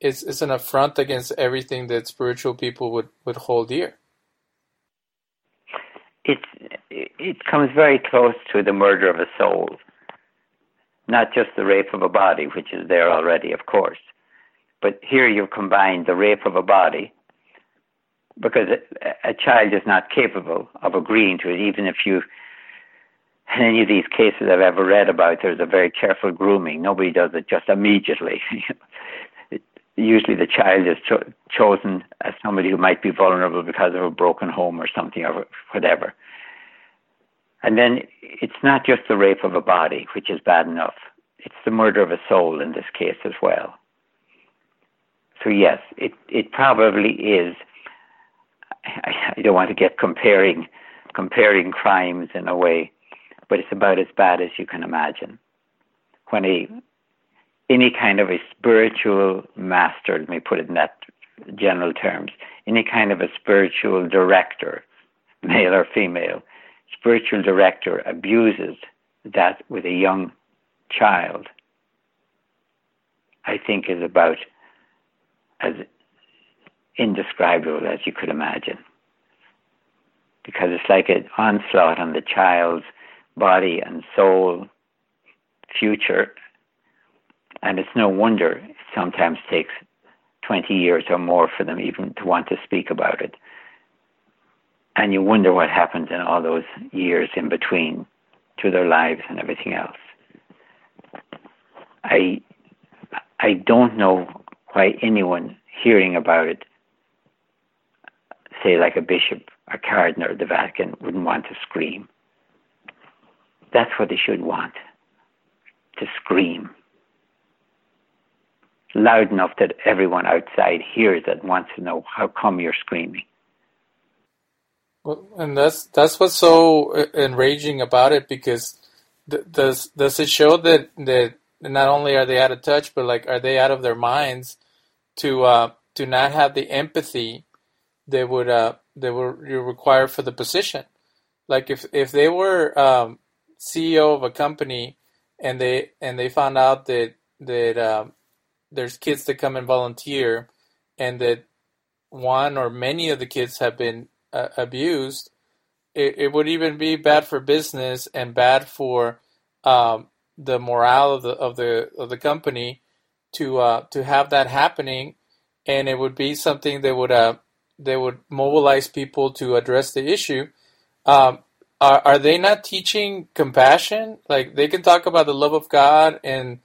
it's, it's an affront against everything that spiritual people would, would hold dear. It's it comes very close to the murder of a soul, not just the rape of a body, which is there already, of course, but here you've combined the rape of a body, because a, a child is not capable of agreeing to it, even if you. In any of these cases I've ever read about, there's a very careful grooming. Nobody does it just immediately. usually the child is cho- chosen as somebody who might be vulnerable because of a broken home or something or whatever. And then it's not just the rape of a body, which is bad enough. It's the murder of a soul in this case as well. So yes, it it probably is. I, I don't want to get comparing comparing crimes in a way, but it's about as bad as you can imagine. When a any kind of a spiritual master, let me put it in that general terms, any kind of a spiritual director, male or female, spiritual director abuses that with a young child, I think is about as indescribable as you could imagine. Because it's like an onslaught on the child's body and soul, future, and it's no wonder it sometimes takes 20 years or more for them even to want to speak about it. And you wonder what happens in all those years in between to their lives and everything else. I I don't know why anyone hearing about it, say like a bishop a cardinal or the Vatican, wouldn't want to scream. That's what they should want to scream loud enough that everyone outside hears it wants to know how come you're screaming. Well, and that's that's what's so enraging about it because th- does does it show that that not only are they out of touch, but like are they out of their minds to uh, to not have the empathy they would uh, they would require for the position. Like if if they were um, CEO of a company and they and they found out that that um, there's kids that come and volunteer, and that one or many of the kids have been uh, abused, it, it would even be bad for business and bad for um, the morale of the of the of the company to uh, to have that happening, and it would be something that would uh, they would mobilize people to address the issue. Um, are, are they not teaching compassion? Like they can talk about the love of God and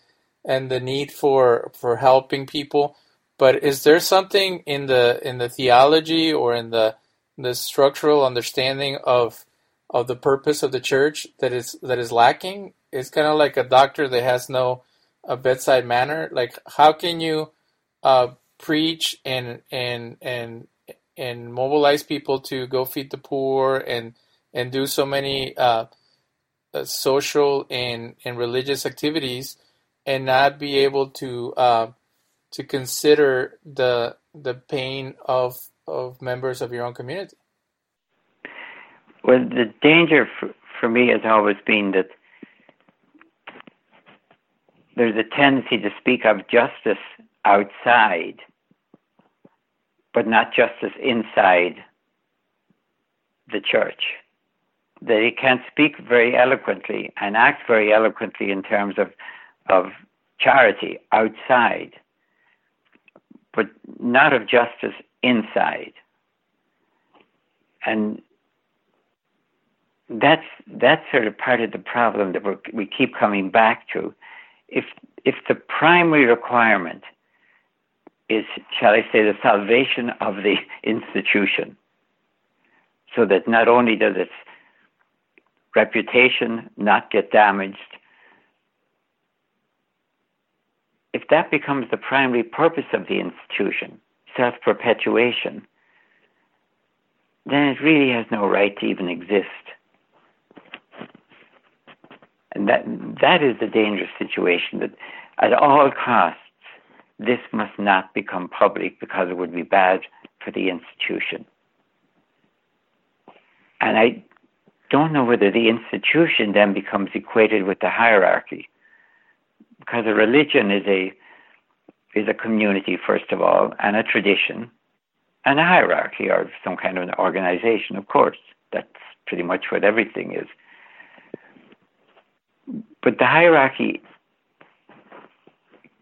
and the need for for helping people. But is there something in the in the theology or in the the structural understanding of of the purpose of the church that is that is lacking? It's kind of like a doctor that has no a bedside manner. Like how can you uh, preach and and and and mobilize people to go feed the poor and and do so many uh, uh, social and and religious activities and not be able to uh, to consider the the pain of of members of your own community? Well, the danger for, for me has always been that there's a tendency to speak of justice outside, but not justice inside the church. That he can't speak very eloquently and act very eloquently in terms of of charity outside, but not of justice inside. And that's that's sort of part of the problem that we keep coming back to. If if the primary requirement is, shall I say, the salvation of the institution, so that not only does its reputation not get damaged, if that becomes the primary purpose of the institution, self perpetuation, then it really has no right to even exist. And that, that is the dangerous situation that at all costs, this must not become public because it would be bad for the institution. And I don't know whether the institution then becomes equated with the hierarchy because a religion is a is a community first of all and a tradition and a hierarchy or some kind of an organization of course That's pretty much what everything is. But the hierarchy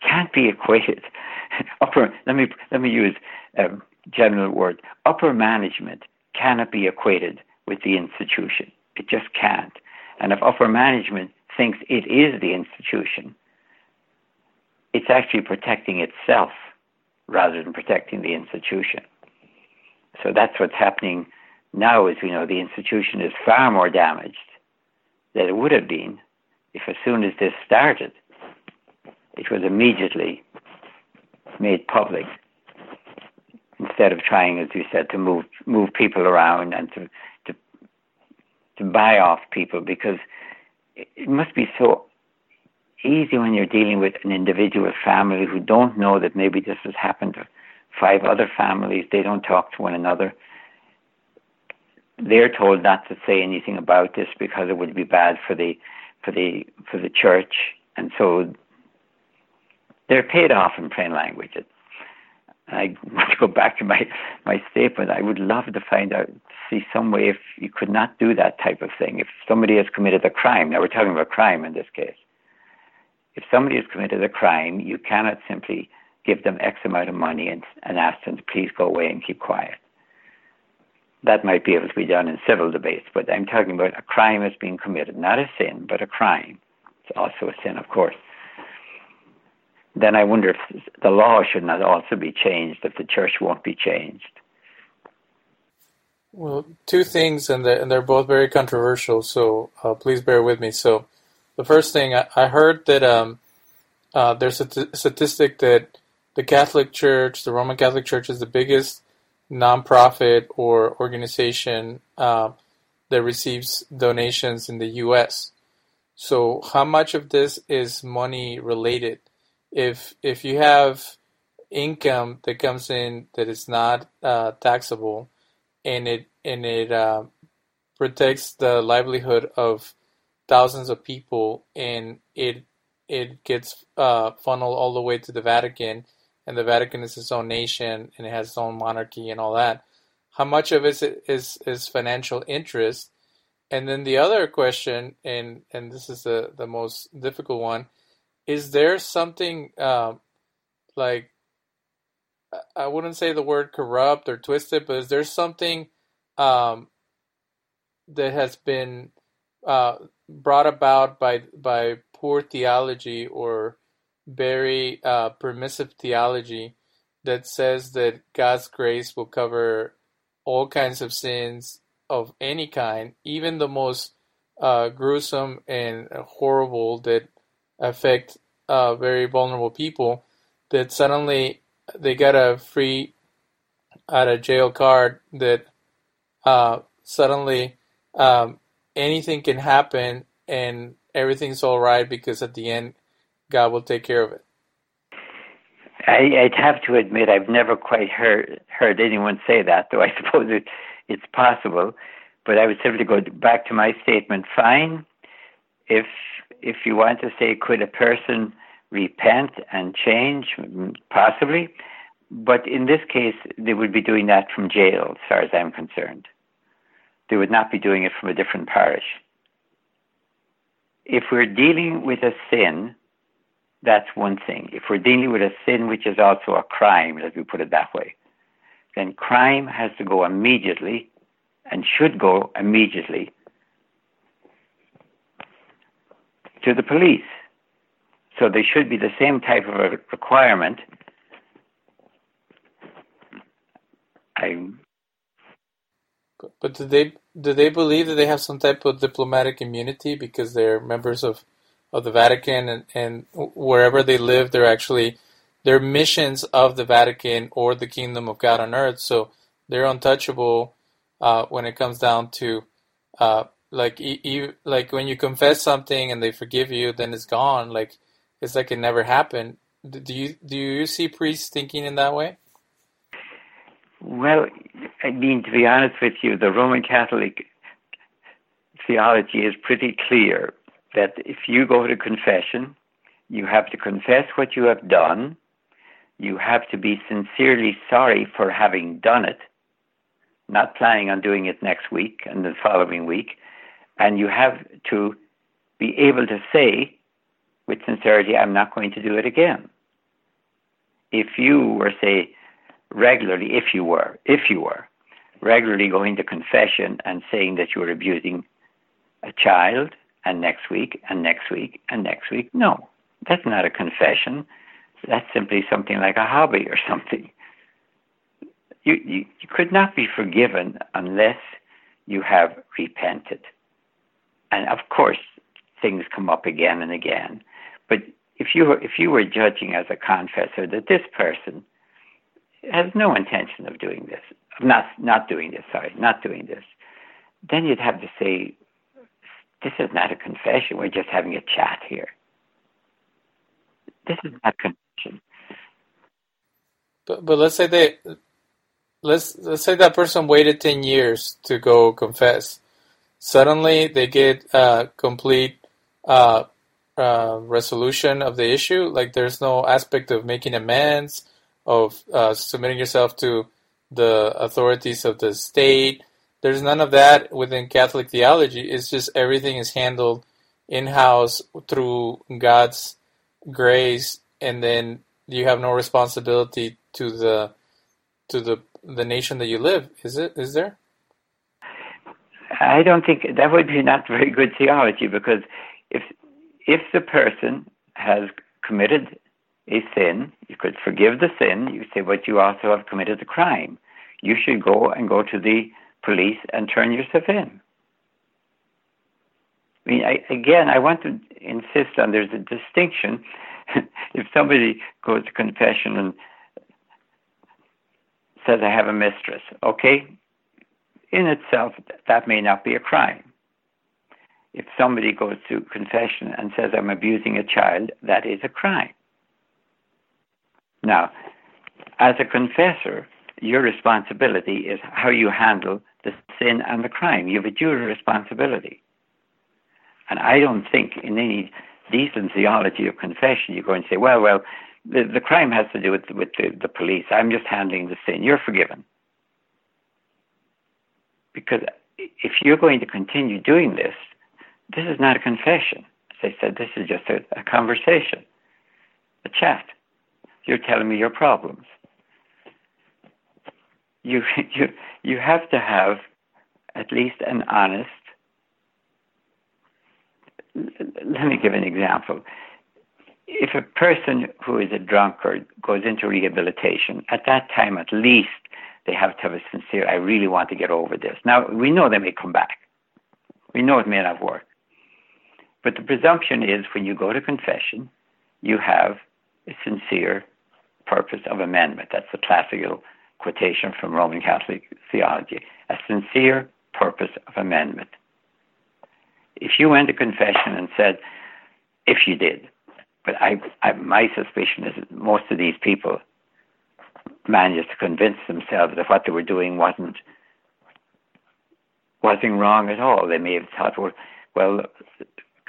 can't be equated. Upper, let me let me use a general word. Upper management cannot be equated with the institution. It just can't. And if upper management thinks it is the institution, it's actually protecting itself rather than protecting the institution. So that's what's happening now as we know the institution is far more damaged than it would have been if as soon as this started, it was immediately made public instead of trying, as you said, to move move people around and to to to buy off people because it must be so easy when you're dealing with an individual family who don't know that maybe this has happened to five other families. They don't talk to one another. They're told not to say anything about this because it would be bad for the for the for the church, and so they're paid off in plain language. I want to go back to my my statement. I would love to find out, see some way if you could not do that type of thing. If somebody has committed a crime, now we're talking about crime in this case. Somebody has committed a crime, you cannot simply give them X amount of money and, and ask them to please go away and keep quiet. That might be able to be done in civil debates, but I'm talking about a crime has been committed, not a sin, but a crime. It's also a sin, of course then I wonder if the law should not also be changed if the church won't be changed. Well, two things, and they're, and they're both very controversial, so uh, please bear with me. So, the first thing, I, I heard that um, uh, there's a t- statistic that the Catholic Church, the Roman Catholic Church, is the biggest nonprofit or organization uh, that receives donations in the U.S. So, how much of this is money related? if if you have income that comes in that is not uh, taxable, and it and it uh, protects the livelihood of thousands of people, and it it gets uh, funneled all the way to the Vatican, and the Vatican is its own nation and it has its own monarchy and all that. How much of it is is financial interest? And then the other question, and and this is the the most difficult one, is there something um, like I wouldn't say the word corrupt or twisted, but is there something um, that has been uh, brought about by by poor theology or very uh, permissive theology that says that God's grace will cover all kinds of sins of any kind, even the most uh, gruesome and horrible that affect uh, very vulnerable people that suddenly they get a free out of jail card that uh, suddenly um, anything can happen and everything's all right because at the end God will take care of it. I, would have to admit I've never quite heard heard anyone say that, though I suppose it, it's possible. But I would simply go back to my statement. Fine, if if you want to say, could a person repent and change? Mm, possibly. But in this case, they would be doing that from jail, as far as I'm concerned. They would not be doing it from a different parish. If we're dealing with a sin, that's one thing. If we're dealing with a sin which is also a crime, let me put it that way, then crime has to go immediately and should go immediately to the police. So they should be the same type of a requirement. I. But do they do they believe that they have some type of diplomatic immunity because they're members of, of the Vatican and, and wherever they live, they're actually they're missions of the Vatican or the kingdom of God on earth. So they're untouchable uh, when it comes down to uh, like you like when you confess something and they forgive you, then it's gone. Like it's like it never happened. Do you do you see priests thinking in that way? Well, I mean to be honest with you, the Roman Catholic theology is pretty clear that if you go to confession, you have to confess what you have done. You have to be sincerely sorry for having done it. not planning on doing it next week and the following week, and you have to be able to say with sincerity, I'm not going to do it again. If you were, say, regularly, if you were, if you were regularly going to confession and saying that you were abusing a child, and next week, and next week, and next week, no, that's not a confession. That's simply something like a hobby or something. You, you, you could not be forgiven unless you have repented. And of course, things come up again and again. But if you were, if you were judging as a confessor that this person has no intention of doing this, not not doing this, sorry, not doing this, then you'd have to say, this is not a confession. We're just having a chat here. This is not confession. But but let's say they let's let's say that person waited ten years to go confess. Suddenly they get a complete uh, uh, resolution of the issue. Like there's no aspect of making amends, of uh, submitting yourself to the authorities of the state. There's none of that within Catholic theology. It's just everything is handled in house through God's grace, and then you have no responsibility to the to the the nation that you live. Is it? Is there? I don't think that would be not very good theology because if if the person has committed a sin, you could forgive the sin. You say, but you also have committed a crime. You should go and go to the police and turn yourself in. I mean, I, again, I want to insist on there's a distinction. if somebody goes to confession and says, I have a mistress, okay, in itself, that may not be a crime if somebody goes to confession and says, I'm abusing a child, that is a crime. Now, as a confessor, your responsibility is how you handle the sin and the crime. You have a dual responsibility. And I don't think in any decent theology of confession you're going to say, well, well, the, the crime has to do with, with the, the police. I'm just handling the sin. You're forgiven. Because if you're going to continue doing this, this is not a confession. As I said, this is just a, a conversation, a chat. You're telling me your problems. You, you, you have to have at least an honest. Let me give an example. If a person who is a drunkard goes into rehabilitation, at that time at least they have to have a sincere, I really want to get over this. Now, we know they may come back. We know it may not work. But the presumption is when you go to confession, you have a sincere purpose of amendment. That's the classical quotation from Roman Catholic theology a sincere purpose of amendment. If you went to confession and said, if you did, but I, I, my suspicion is that most of these people managed to convince themselves that what they were doing wasn't wasn't wrong at all. They may have thought, well, well,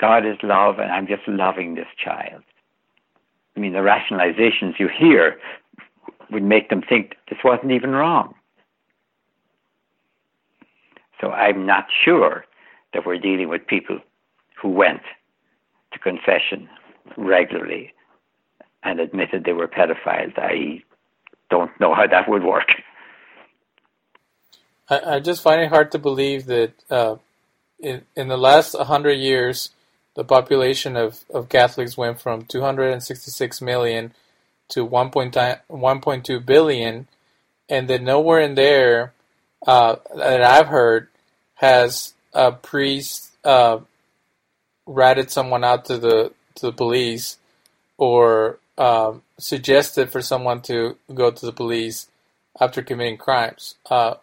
God is love and I'm just loving this child. I mean, the rationalizations you hear would make them think this wasn't even wrong. So I'm not sure that we're dealing with people who went to confession regularly and admitted they were pedophiles. I don't know how that would work. I, I just find it hard to believe that uh, in, in the last 100 years, the population of, of Catholics went from 266 million to 1.2 billion, and then nowhere in there uh, that I've heard has a priest uh, ratted someone out to the to the police or um, suggested for someone to go to the police after committing crimes. Uh,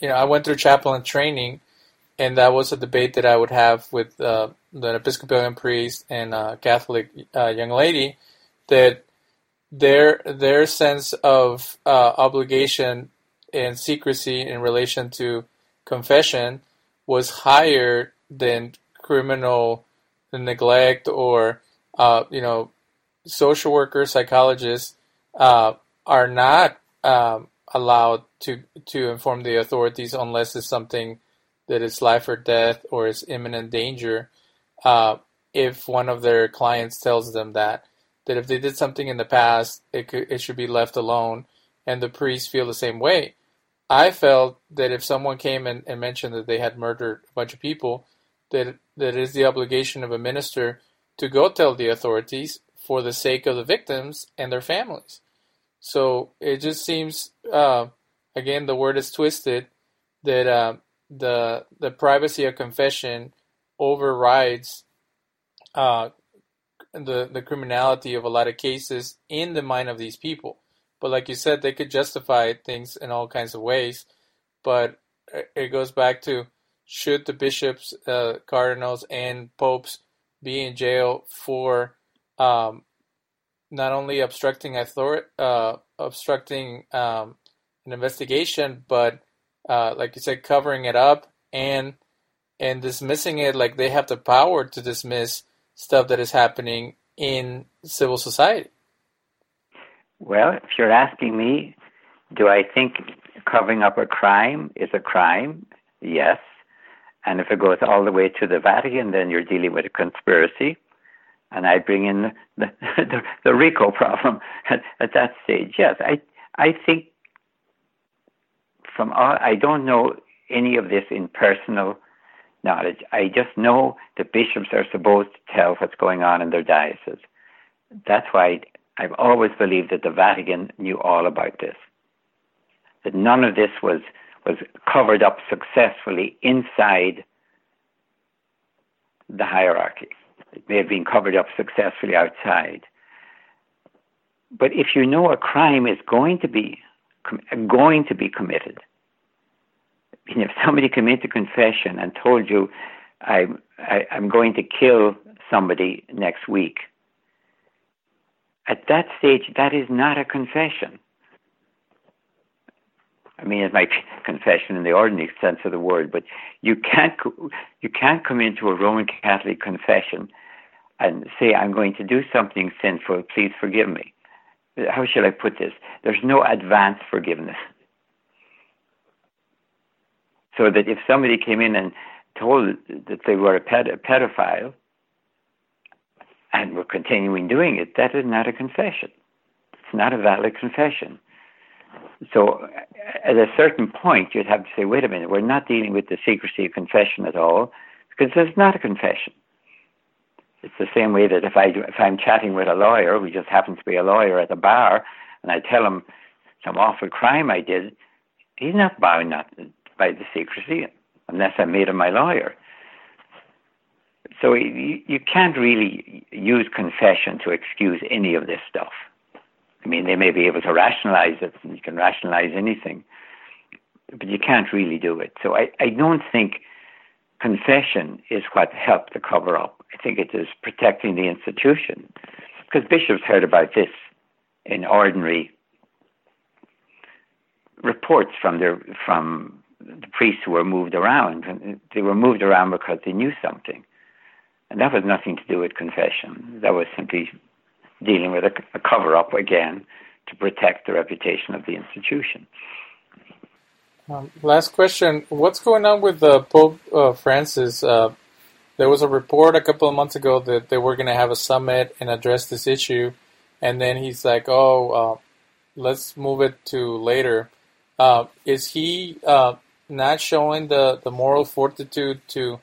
you know, I went through chaplain training, and that was a debate that I would have with uh, the Episcopalian priest and a Catholic uh, young lady that their their sense of uh, obligation and secrecy in relation to confession was higher than criminal neglect or uh, you know social workers psychologists uh, are not um, allowed to to inform the authorities unless it's something that is life or death or is imminent danger. Uh, if one of their clients tells them that that if they did something in the past, it could, it should be left alone, and the priests feel the same way. I felt that if someone came and, and mentioned that they had murdered a bunch of people, that that is the obligation of a minister to go tell the authorities for the sake of the victims and their families. So it just seems, uh, again, the word is twisted that uh, the the privacy of confession overrides uh, the the criminality of a lot of cases in the mind of these people. But like you said, they could justify things in all kinds of ways. But it goes back to should the bishops, uh, cardinals, and popes be in jail for um, not only obstructing authority, uh, obstructing um, an investigation, but uh, like you said, covering it up and and dismissing it like they have the power to dismiss stuff that is happening in civil society. Well, if you're asking me, do I think covering up a crime is a crime? Yes. And if it goes all the way to the Vatican, then you're dealing with a conspiracy. And I bring in the, the, the RICO problem at, at that stage. Yes, I, I think from all, I don't know any of this in personal knowledge. I just know the bishops are supposed to tell what's going on in their diocese. That's why I've always believed that the Vatican knew all about this. That none of this was was covered up successfully inside the hierarchy. It may have been covered up successfully outside. But if you know a crime is going to be going to be committed, if somebody came into confession and told you, I, I, I'm going to kill somebody next week, at that stage, that is not a confession. I mean, it might be confession in the ordinary sense of the word, but you can't you can't come into a Roman Catholic confession and say, "I'm going to do something sinful. Please forgive me." How shall I put this? There's no advance forgiveness. So that if somebody came in and told that they were a, ped- a pedophile and were continuing doing it, that is not a confession. It's not a valid confession. So at a certain point, you'd have to say, wait a minute, we're not dealing with the secrecy of confession at all, because it's not a confession. It's the same way that if I if I'm chatting with a lawyer who just happens to be a lawyer at a bar, and I tell him some awful crime I did, he's not bound not by the secrecy unless I made him my lawyer. So you, can't really use confession to excuse any of this stuff. I mean, they may be able to rationalize it, and you can rationalize anything, but you can't really do it. So I, I don't think confession is what helped the cover up. I think it is protecting the institution. Because bishops heard about this in ordinary reports from their from the priests were moved around. They were moved around because they knew something. And that was nothing to do with confession. That was simply dealing with a, a cover up again to protect the reputation of the institution. Um, last question: What's going on with uh, Pope uh, Francis? Uh, there was a report a couple of months ago that they were going to have a summit and address this issue, and then he's like, "Oh, uh, let's move it to later." Uh, is he uh, not showing the, the moral fortitude to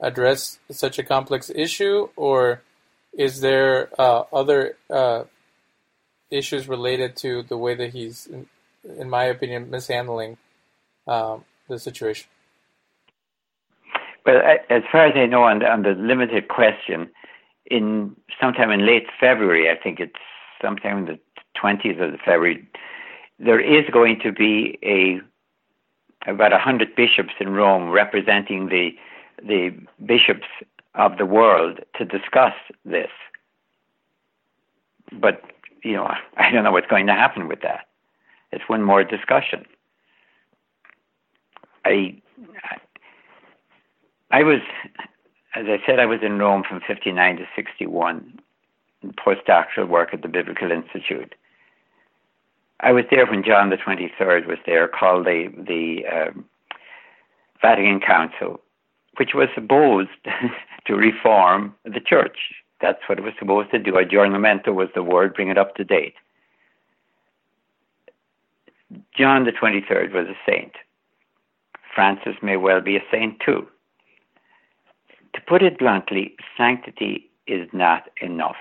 address such a complex issue, or is there uh, other uh, issues related to the way that he's, in, in my opinion, mishandling um, the situation? Well, as far as I know, on the, on the limited question, in sometime in late February, I think it's sometime in the 20th of February, there is going to be a about a hundred bishops in Rome representing the the bishops of the world to discuss this. But you know, I don't know what's going to happen with that. It's one more discussion. I I was, as I said, I was in Rome from 59 to 61, postdoctoral work at the Biblical Institute. I was there when John the 23rd was there, called the, the um, Vatican Council, which was supposed to reform the church. That's what it was supposed to do. Aggiornamento was the word, bring it up to date. John the 23rd was a saint. Francis may well be a saint too. To put it bluntly, sanctity is not enough.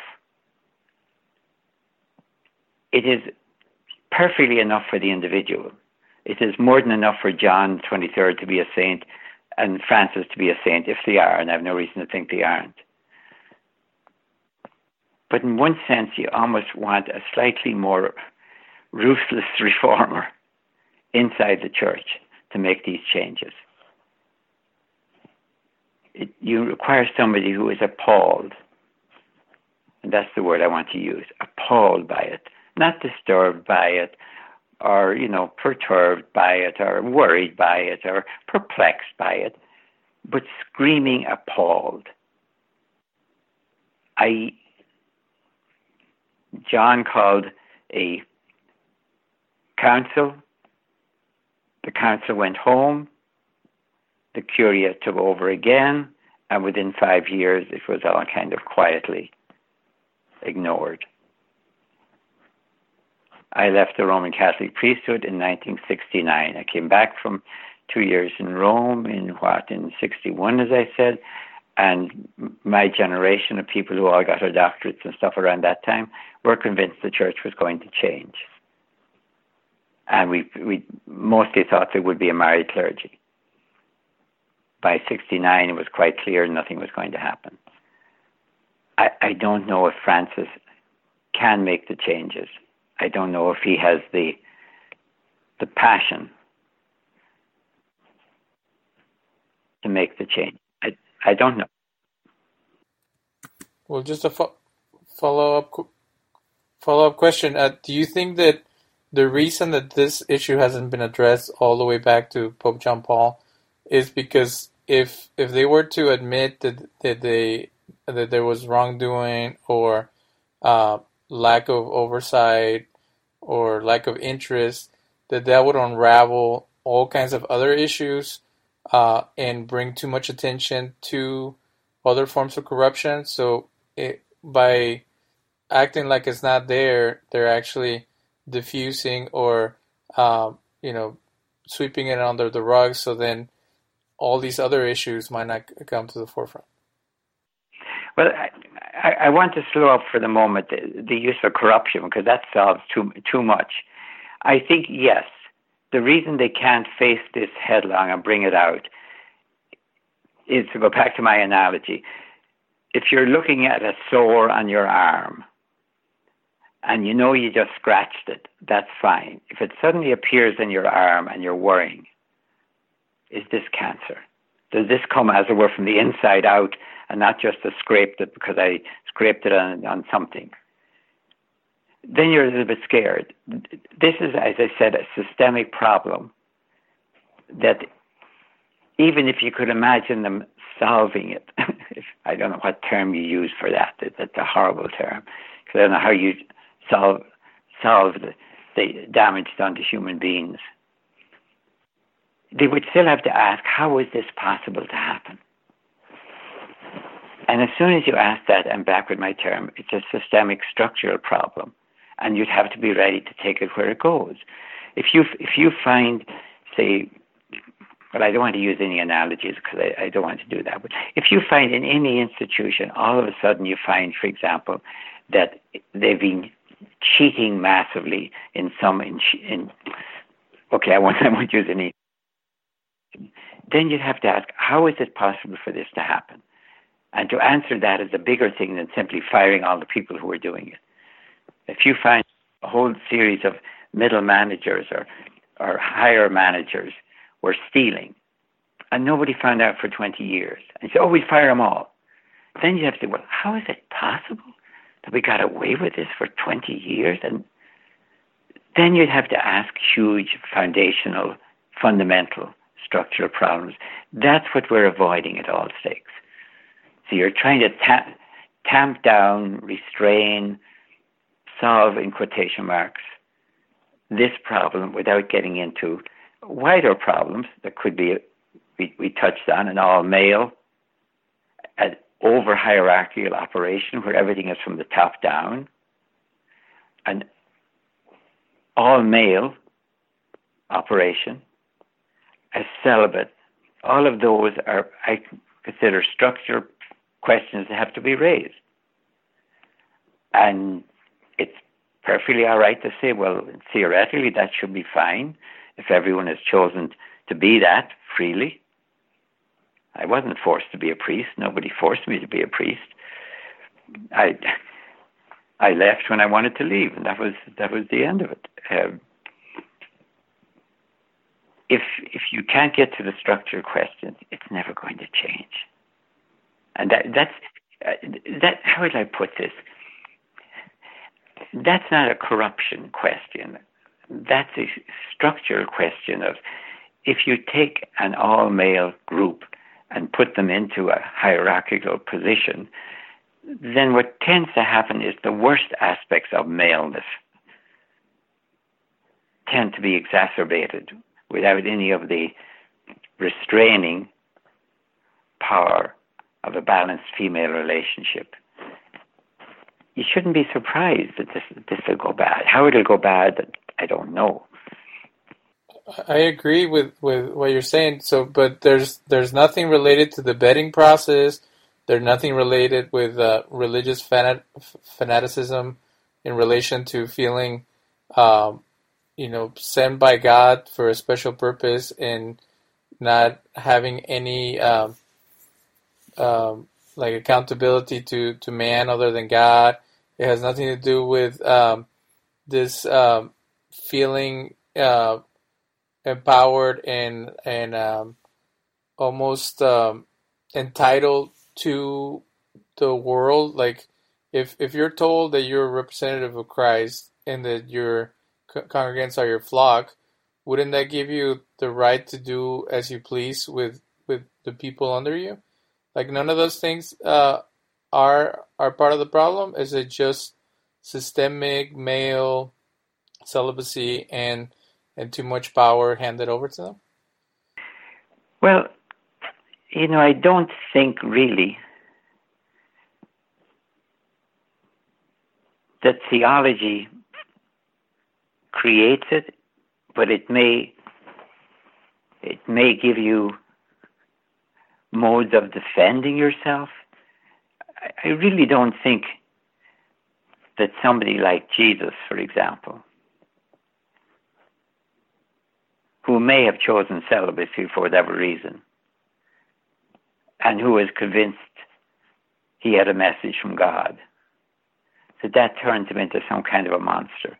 It is perfectly enough for the individual. It is more than enough for John the 23rd to be a saint and Francis to be a saint if they are, and I have no reason to think they aren't. But in one sense, you almost want a slightly more ruthless reformer inside the church to make these changes. It, you require somebody who is appalled, and that's the word I want to use appalled by it, not disturbed by it, or, you know, perturbed by it, or worried by it, or perplexed by it, but screaming appalled. I John called a council. The council went home. The Curia took over again, and within five years, it was all kind of quietly ignored. I left the Roman Catholic priesthood in 1969. I came back from two years in Rome in what, in 61, as I said, and my generation of people who all got their doctorates and stuff around that time were convinced the church was going to change. And we, we mostly thought there would be a married clergy. By 69, it was quite clear nothing was going to happen. I, I don't know if Francis can make the changes. I don't know if he has the the passion to make the change. I, I don't know. Well, just a fo- follow up follow up question. Uh, do you think that the reason that this issue hasn't been addressed all the way back to Pope John Paul is because if if they were to admit that that they that there was wrongdoing or uh, lack of oversight or lack of interest, that that would unravel all kinds of other issues uh, and bring too much attention to other forms of corruption. So it, by acting like it's not there, they're actually diffusing or um, you know sweeping it under the rug. So then all these other issues might not come to the forefront. Well, I want to slow up for the moment the, the use of corruption because that solves too too much. I think yes, the reason they can't face this headlong and bring it out is to go back to my analogy. If you're looking at a sore on your arm and you know you just scratched it, that's fine. If it suddenly appears in your arm and you're worrying, is this cancer? Does this come, as it were, from the inside out and not just to scraped it because I scraped it on, on something? Then you're a little bit scared. This is, as I said, a systemic problem that even if you could imagine them solving it, I don't know what term you use for that. That's a horrible term because I don't know how you solve solve the, the damage done to human beings. They would still have to ask, how is this possible to happen? And as soon as you ask that, I'm back with my term, it's a systemic structural problem. And you'd have to be ready to take it where it goes. If you, if you find, say, but I don't want to use any analogies because I, I, don't want to do that. But if you find in any institution, all of a sudden you find, for example, that they've been cheating massively in some in, in okay, I won't, I won't use any. Then you'd have to ask, how is it possible for this to happen? And to answer that is a bigger thing than simply firing all the people who are doing it. If you find a whole series of middle managers or, or higher managers were stealing, and nobody found out for 20 years, and you say, oh, we fire them all. Then you have to say, well, how is it possible that we got away with this for 20 years? And then you'd have to ask huge foundational, fundamental structural problems. That's what we're avoiding at all stakes. So you're trying to ta- tamp down, restrain, solve in quotation marks this problem without getting into wider problems that could be, we, we touched on, an all male, an over hierarchical operation where everything is from the top down, an all male operation, a celibate. All of those are, I consider, structural questions that have to be raised. And it's perfectly all right to say, well, theoretically, that should be fine if everyone has chosen to be that freely. I wasn't forced to be a priest. Nobody forced me to be a priest. I I left when I wanted to leave, and that was that was the end of it. Um, if if you can't get to the structural questions, it's never going to change. And that that's uh, that. How would I put this? That's not a corruption question. That's a structural question of if you take an all male group and put them into a hierarchical position, then what tends to happen is the worst aspects of maleness tend to be exacerbated without any of the restraining power of a balanced female relationship. You shouldn't be surprised that this this will go bad. How it'll go bad, I don't know. I agree with, with what you're saying. So, but there's there's nothing related to the betting process. There's nothing related with uh, religious fanat- fanaticism in relation to feeling, um, you know, sent by God for a special purpose and not having any um, um, like accountability to, to man other than God. It has nothing to do with um, this um, feeling uh, empowered and and um, almost um, entitled to the world. Like if if you're told that you're a representative of Christ and that your congregants are your flock, wouldn't that give you the right to do as you please with with the people under you? Like none of those things uh, are are part of the problem. Is it just systemic male celibacy and and too much power handed over to them? Well, you know, I don't think really that theology creates it, but it may it may give you modes of defending yourself. I really don't think that somebody like Jesus, for example, who may have chosen celibacy for whatever reason, and who was convinced he had a message from God, that that turns him into some kind of a monster.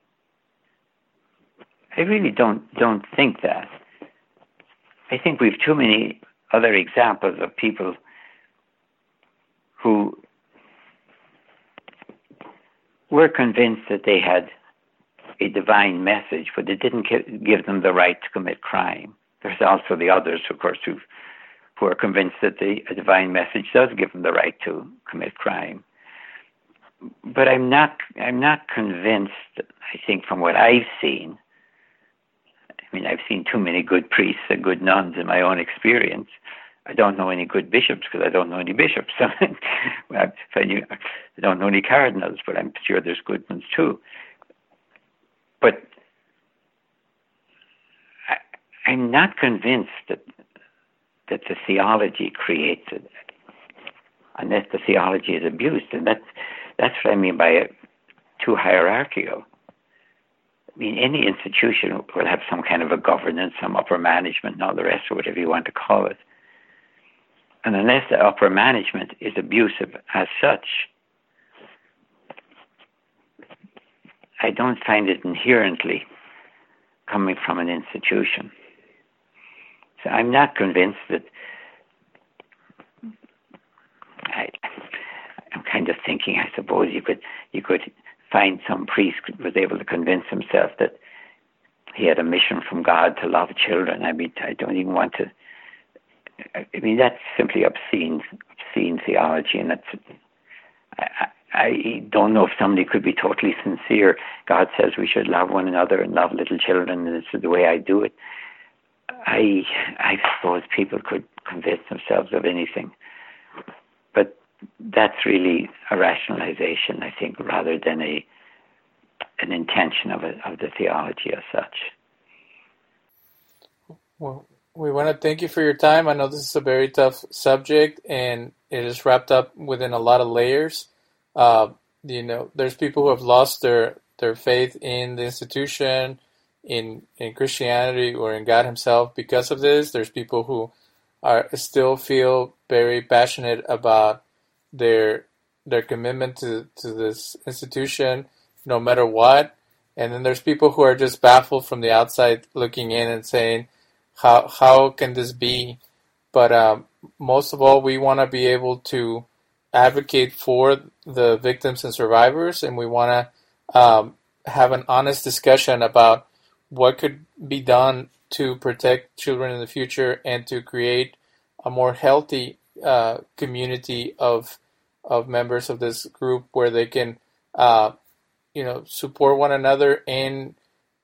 I really don't don't think that. I think we've too many other examples of people who were convinced that they had a divine message, but it didn't give them the right to commit crime. There's also the others, of course, who who are convinced that the a divine message does give them the right to commit crime. But I'm not I'm not convinced. I think from what I've seen, I mean, I've seen too many good priests and good nuns in my own experience. I don't know any good bishops because I don't know any bishops. I, don't know any cardinals, but I'm sure there's good ones too. But I, I'm not convinced that that the theology creates it, unless the theology is abused, and that's that's what I mean by it, too hierarchical. I mean, any institution will have some kind of a governance, some upper management, and all the rest, or whatever you want to call it. And unless the upper management is abusive as such, I don't find it inherently coming from an institution. So I'm not convinced that. I, I'm kind of thinking. I suppose you could you could find some priest was able to convince himself that he had a mission from God to love children. I mean, I don't even want to. I mean, that's simply obscene, obscene theology, and that's. I, I don't know if somebody could be totally sincere. God says we should love one another and love little children, and this is the way I do it. I I suppose people could convince themselves of anything, but that's really a rationalization, I think, rather than a an intention of a, of the theology as such. Well, we want to thank you for your time. I know this is a very tough subject, and it is wrapped up within a lot of layers. Uh, you know, there's people who have lost their their faith in the institution, in in Christianity, or in God Himself because of this. There's people who are still feel very passionate about their their commitment to to this institution, no matter what. And then there's people who are just baffled from the outside looking in and saying, "How how can this be?" But um, most of all, we want to be able to advocate for the victims and survivors, and we want to um, have an honest discussion about what could be done to protect children in the future and to create a more healthy uh, community of of members of this group where they can, uh, you know, support one another and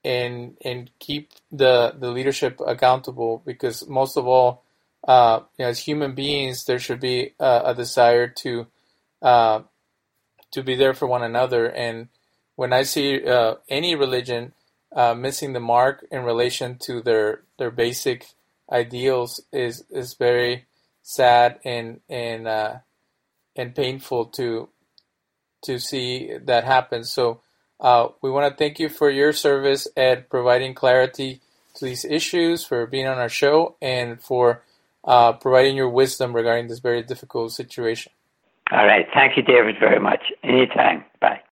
and and keep the the leadership accountable because most of all uh, you know, as human beings, there should be uh, a desire to uh, to be there for one another. And when I see uh, any religion uh, missing the mark in relation to their their basic ideals, is is very sad and and uh, and painful to to see that happen. So we want to thank you for your service at providing clarity to these issues, for being on our show, and for uh, providing your wisdom regarding this very difficult situation. All right. Thank you, David, very much. Anytime. Bye.